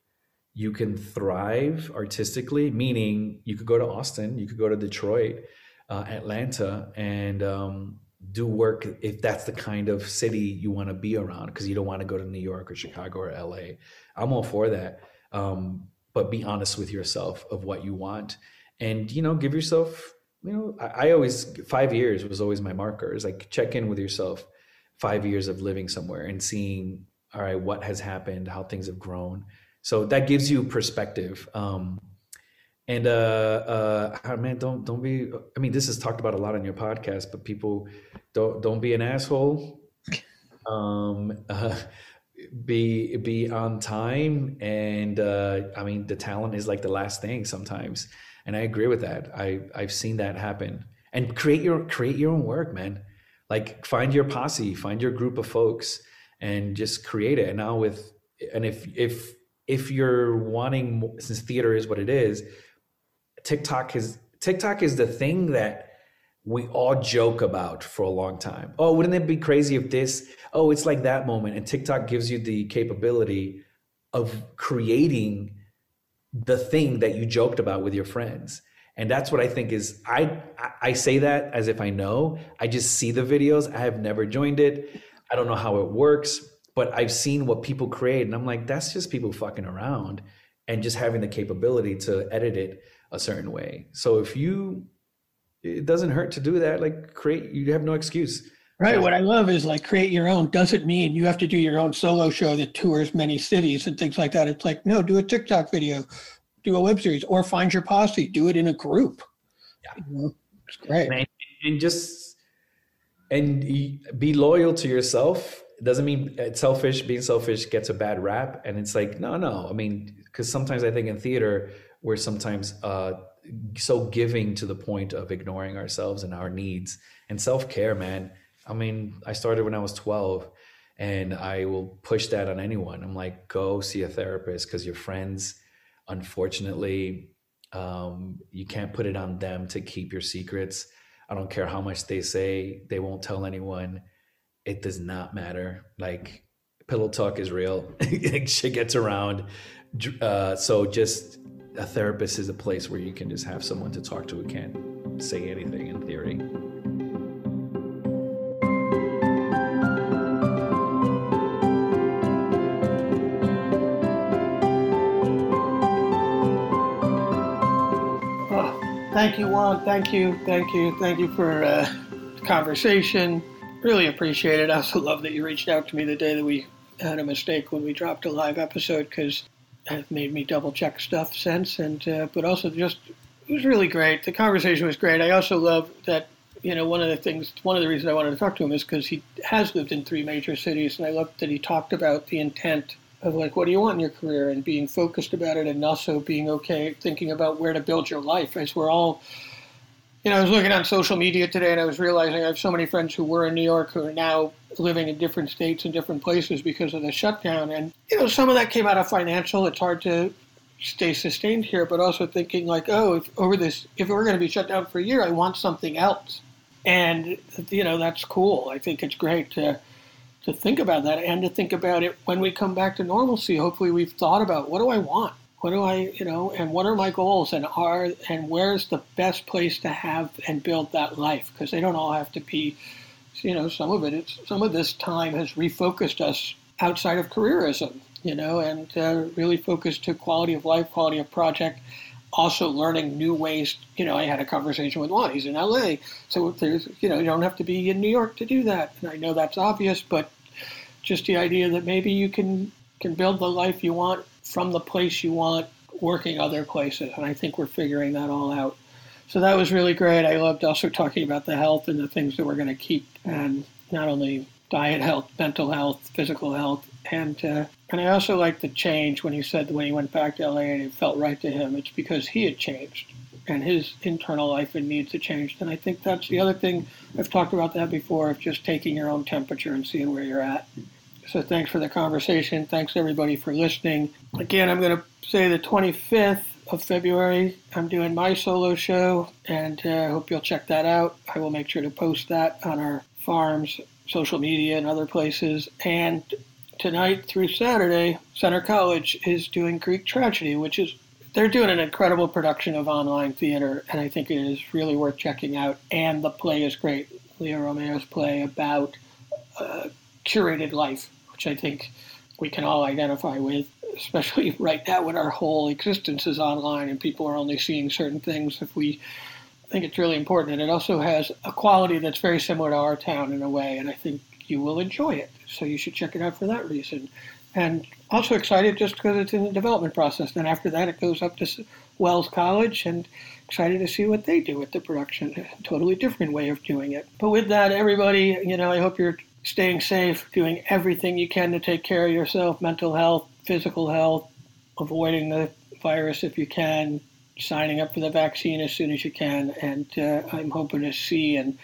you can thrive artistically meaning you could go to austin you could go to detroit uh, atlanta and um, do work if that's the kind of city you want to be around because you don't want to go to New York or Chicago or LA. I'm all for that. Um, but be honest with yourself of what you want and you know give yourself you know I, I always five years was always my marker is like check in with yourself five years of living somewhere and seeing all right what has happened how things have grown so that gives you perspective um, and uh, uh, man, don't don't be. I mean, this is talked about a lot on your podcast, but people don't don't be an asshole. Um, uh, be be on time, and uh, I mean, the talent is like the last thing sometimes, and I agree with that. I I've seen that happen. And create your create your own work, man. Like find your posse, find your group of folks, and just create it. And now with and if if if you're wanting since theater is what it is tiktok is tiktok is the thing that we all joke about for a long time oh wouldn't it be crazy if this oh it's like that moment and tiktok gives you the capability of creating the thing that you joked about with your friends and that's what i think is i i say that as if i know i just see the videos i have never joined it i don't know how it works but I've seen what people create, and I'm like, that's just people fucking around and just having the capability to edit it a certain way. So if you, it doesn't hurt to do that. Like create, you have no excuse. Right. What I love is like create your own. Doesn't mean you have to do your own solo show that tours many cities and things like that. It's like no, do a TikTok video, do a web series, or find your posse. Do it in a group. Yeah, you know, it's great. And, and just and be loyal to yourself it doesn't mean it's selfish. Being selfish gets a bad rap, and it's like no, no. I mean, because sometimes I think in theater we're sometimes uh, so giving to the point of ignoring ourselves and our needs and self care. Man, I mean, I started when I was twelve, and I will push that on anyone. I'm like, go see a therapist because your friends, unfortunately, um, you can't put it on them to keep your secrets. I don't care how much they say; they won't tell anyone it does not matter. Like pillow talk is real. Shit gets around. Uh, so just a therapist is a place where you can just have someone to talk to who can't say anything in theory. Thank you, Juan. Thank you, thank you, thank you for uh, conversation really appreciate it. I also love that you reached out to me the day that we had a mistake when we dropped a live episode because it made me double check stuff since. And uh, but also just it was really great. The conversation was great. I also love that you know one of the things, one of the reasons I wanted to talk to him is because he has lived in three major cities, and I love that he talked about the intent of like what do you want in your career and being focused about it, and also being okay thinking about where to build your life as we're all you know, I was looking on social media today and I was realizing I have so many friends who were in New York who are now living in different states and different places because of the shutdown. And, you know, some of that came out of financial. It's hard to stay sustained here, but also thinking like, oh, if over this, if we're going to be shut down for a year, I want something else. And, you know, that's cool. I think it's great to, to think about that and to think about it when we come back to normalcy. Hopefully we've thought about what do I want? what do I, you know, and what are my goals and are and where's the best place to have and build that life? Because they don't all have to be, you know, some of it, it's, some of this time has refocused us outside of careerism, you know, and uh, really focused to quality of life, quality of project, also learning new ways. You know, I had a conversation with Juan. He's in LA, so there's, you know, you don't have to be in New York to do that. And I know that's obvious, but just the idea that maybe you can can build the life you want from the place you want working other places. And I think we're figuring that all out. So that was really great. I loved also talking about the health and the things that we're going to keep, and not only diet health, mental health, physical health, and uh, and I also liked the change when he said when he went back to LA and it felt right to him. It's because he had changed and his internal life and needs had changed. And I think that's the other thing I've talked about that before of just taking your own temperature and seeing where you're at. So thanks for the conversation. Thanks everybody for listening. Again, I'm going to say the 25th of February, I'm doing my solo show, and I uh, hope you'll check that out. I will make sure to post that on our farms, social media, and other places. And tonight through Saturday, Centre College is doing Greek Tragedy, which is they're doing an incredible production of online theater, and I think it is really worth checking out. And the play is great. Leo Romeo's play about uh, curated life which I think we can all identify with, especially right now when our whole existence is online and people are only seeing certain things. If we I think it's really important, and it also has a quality that's very similar to our town in a way, and I think you will enjoy it. So you should check it out for that reason. And also excited just because it's in the development process. Then after that, it goes up to Wells College, and excited to see what they do with the production. A totally different way of doing it. But with that, everybody, you know, I hope you're staying safe, doing everything you can to take care of yourself, mental health, physical health, avoiding the virus if you can, signing up for the vaccine as soon as you can. And uh, I'm hoping to see and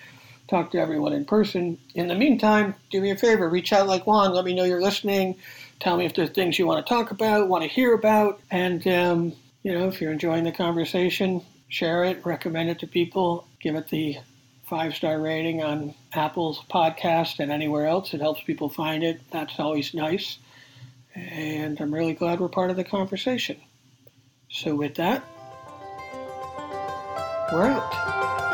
talk to everyone in person. In the meantime, do me a favor, reach out like Juan, let me know you're listening. Tell me if there's things you want to talk about, want to hear about, and um, you know if you're enjoying the conversation, share it, recommend it to people, give it the five star rating on Apple's podcast and anywhere else. It helps people find it. That's always nice. And I'm really glad we're part of the conversation. So, with that, we're out.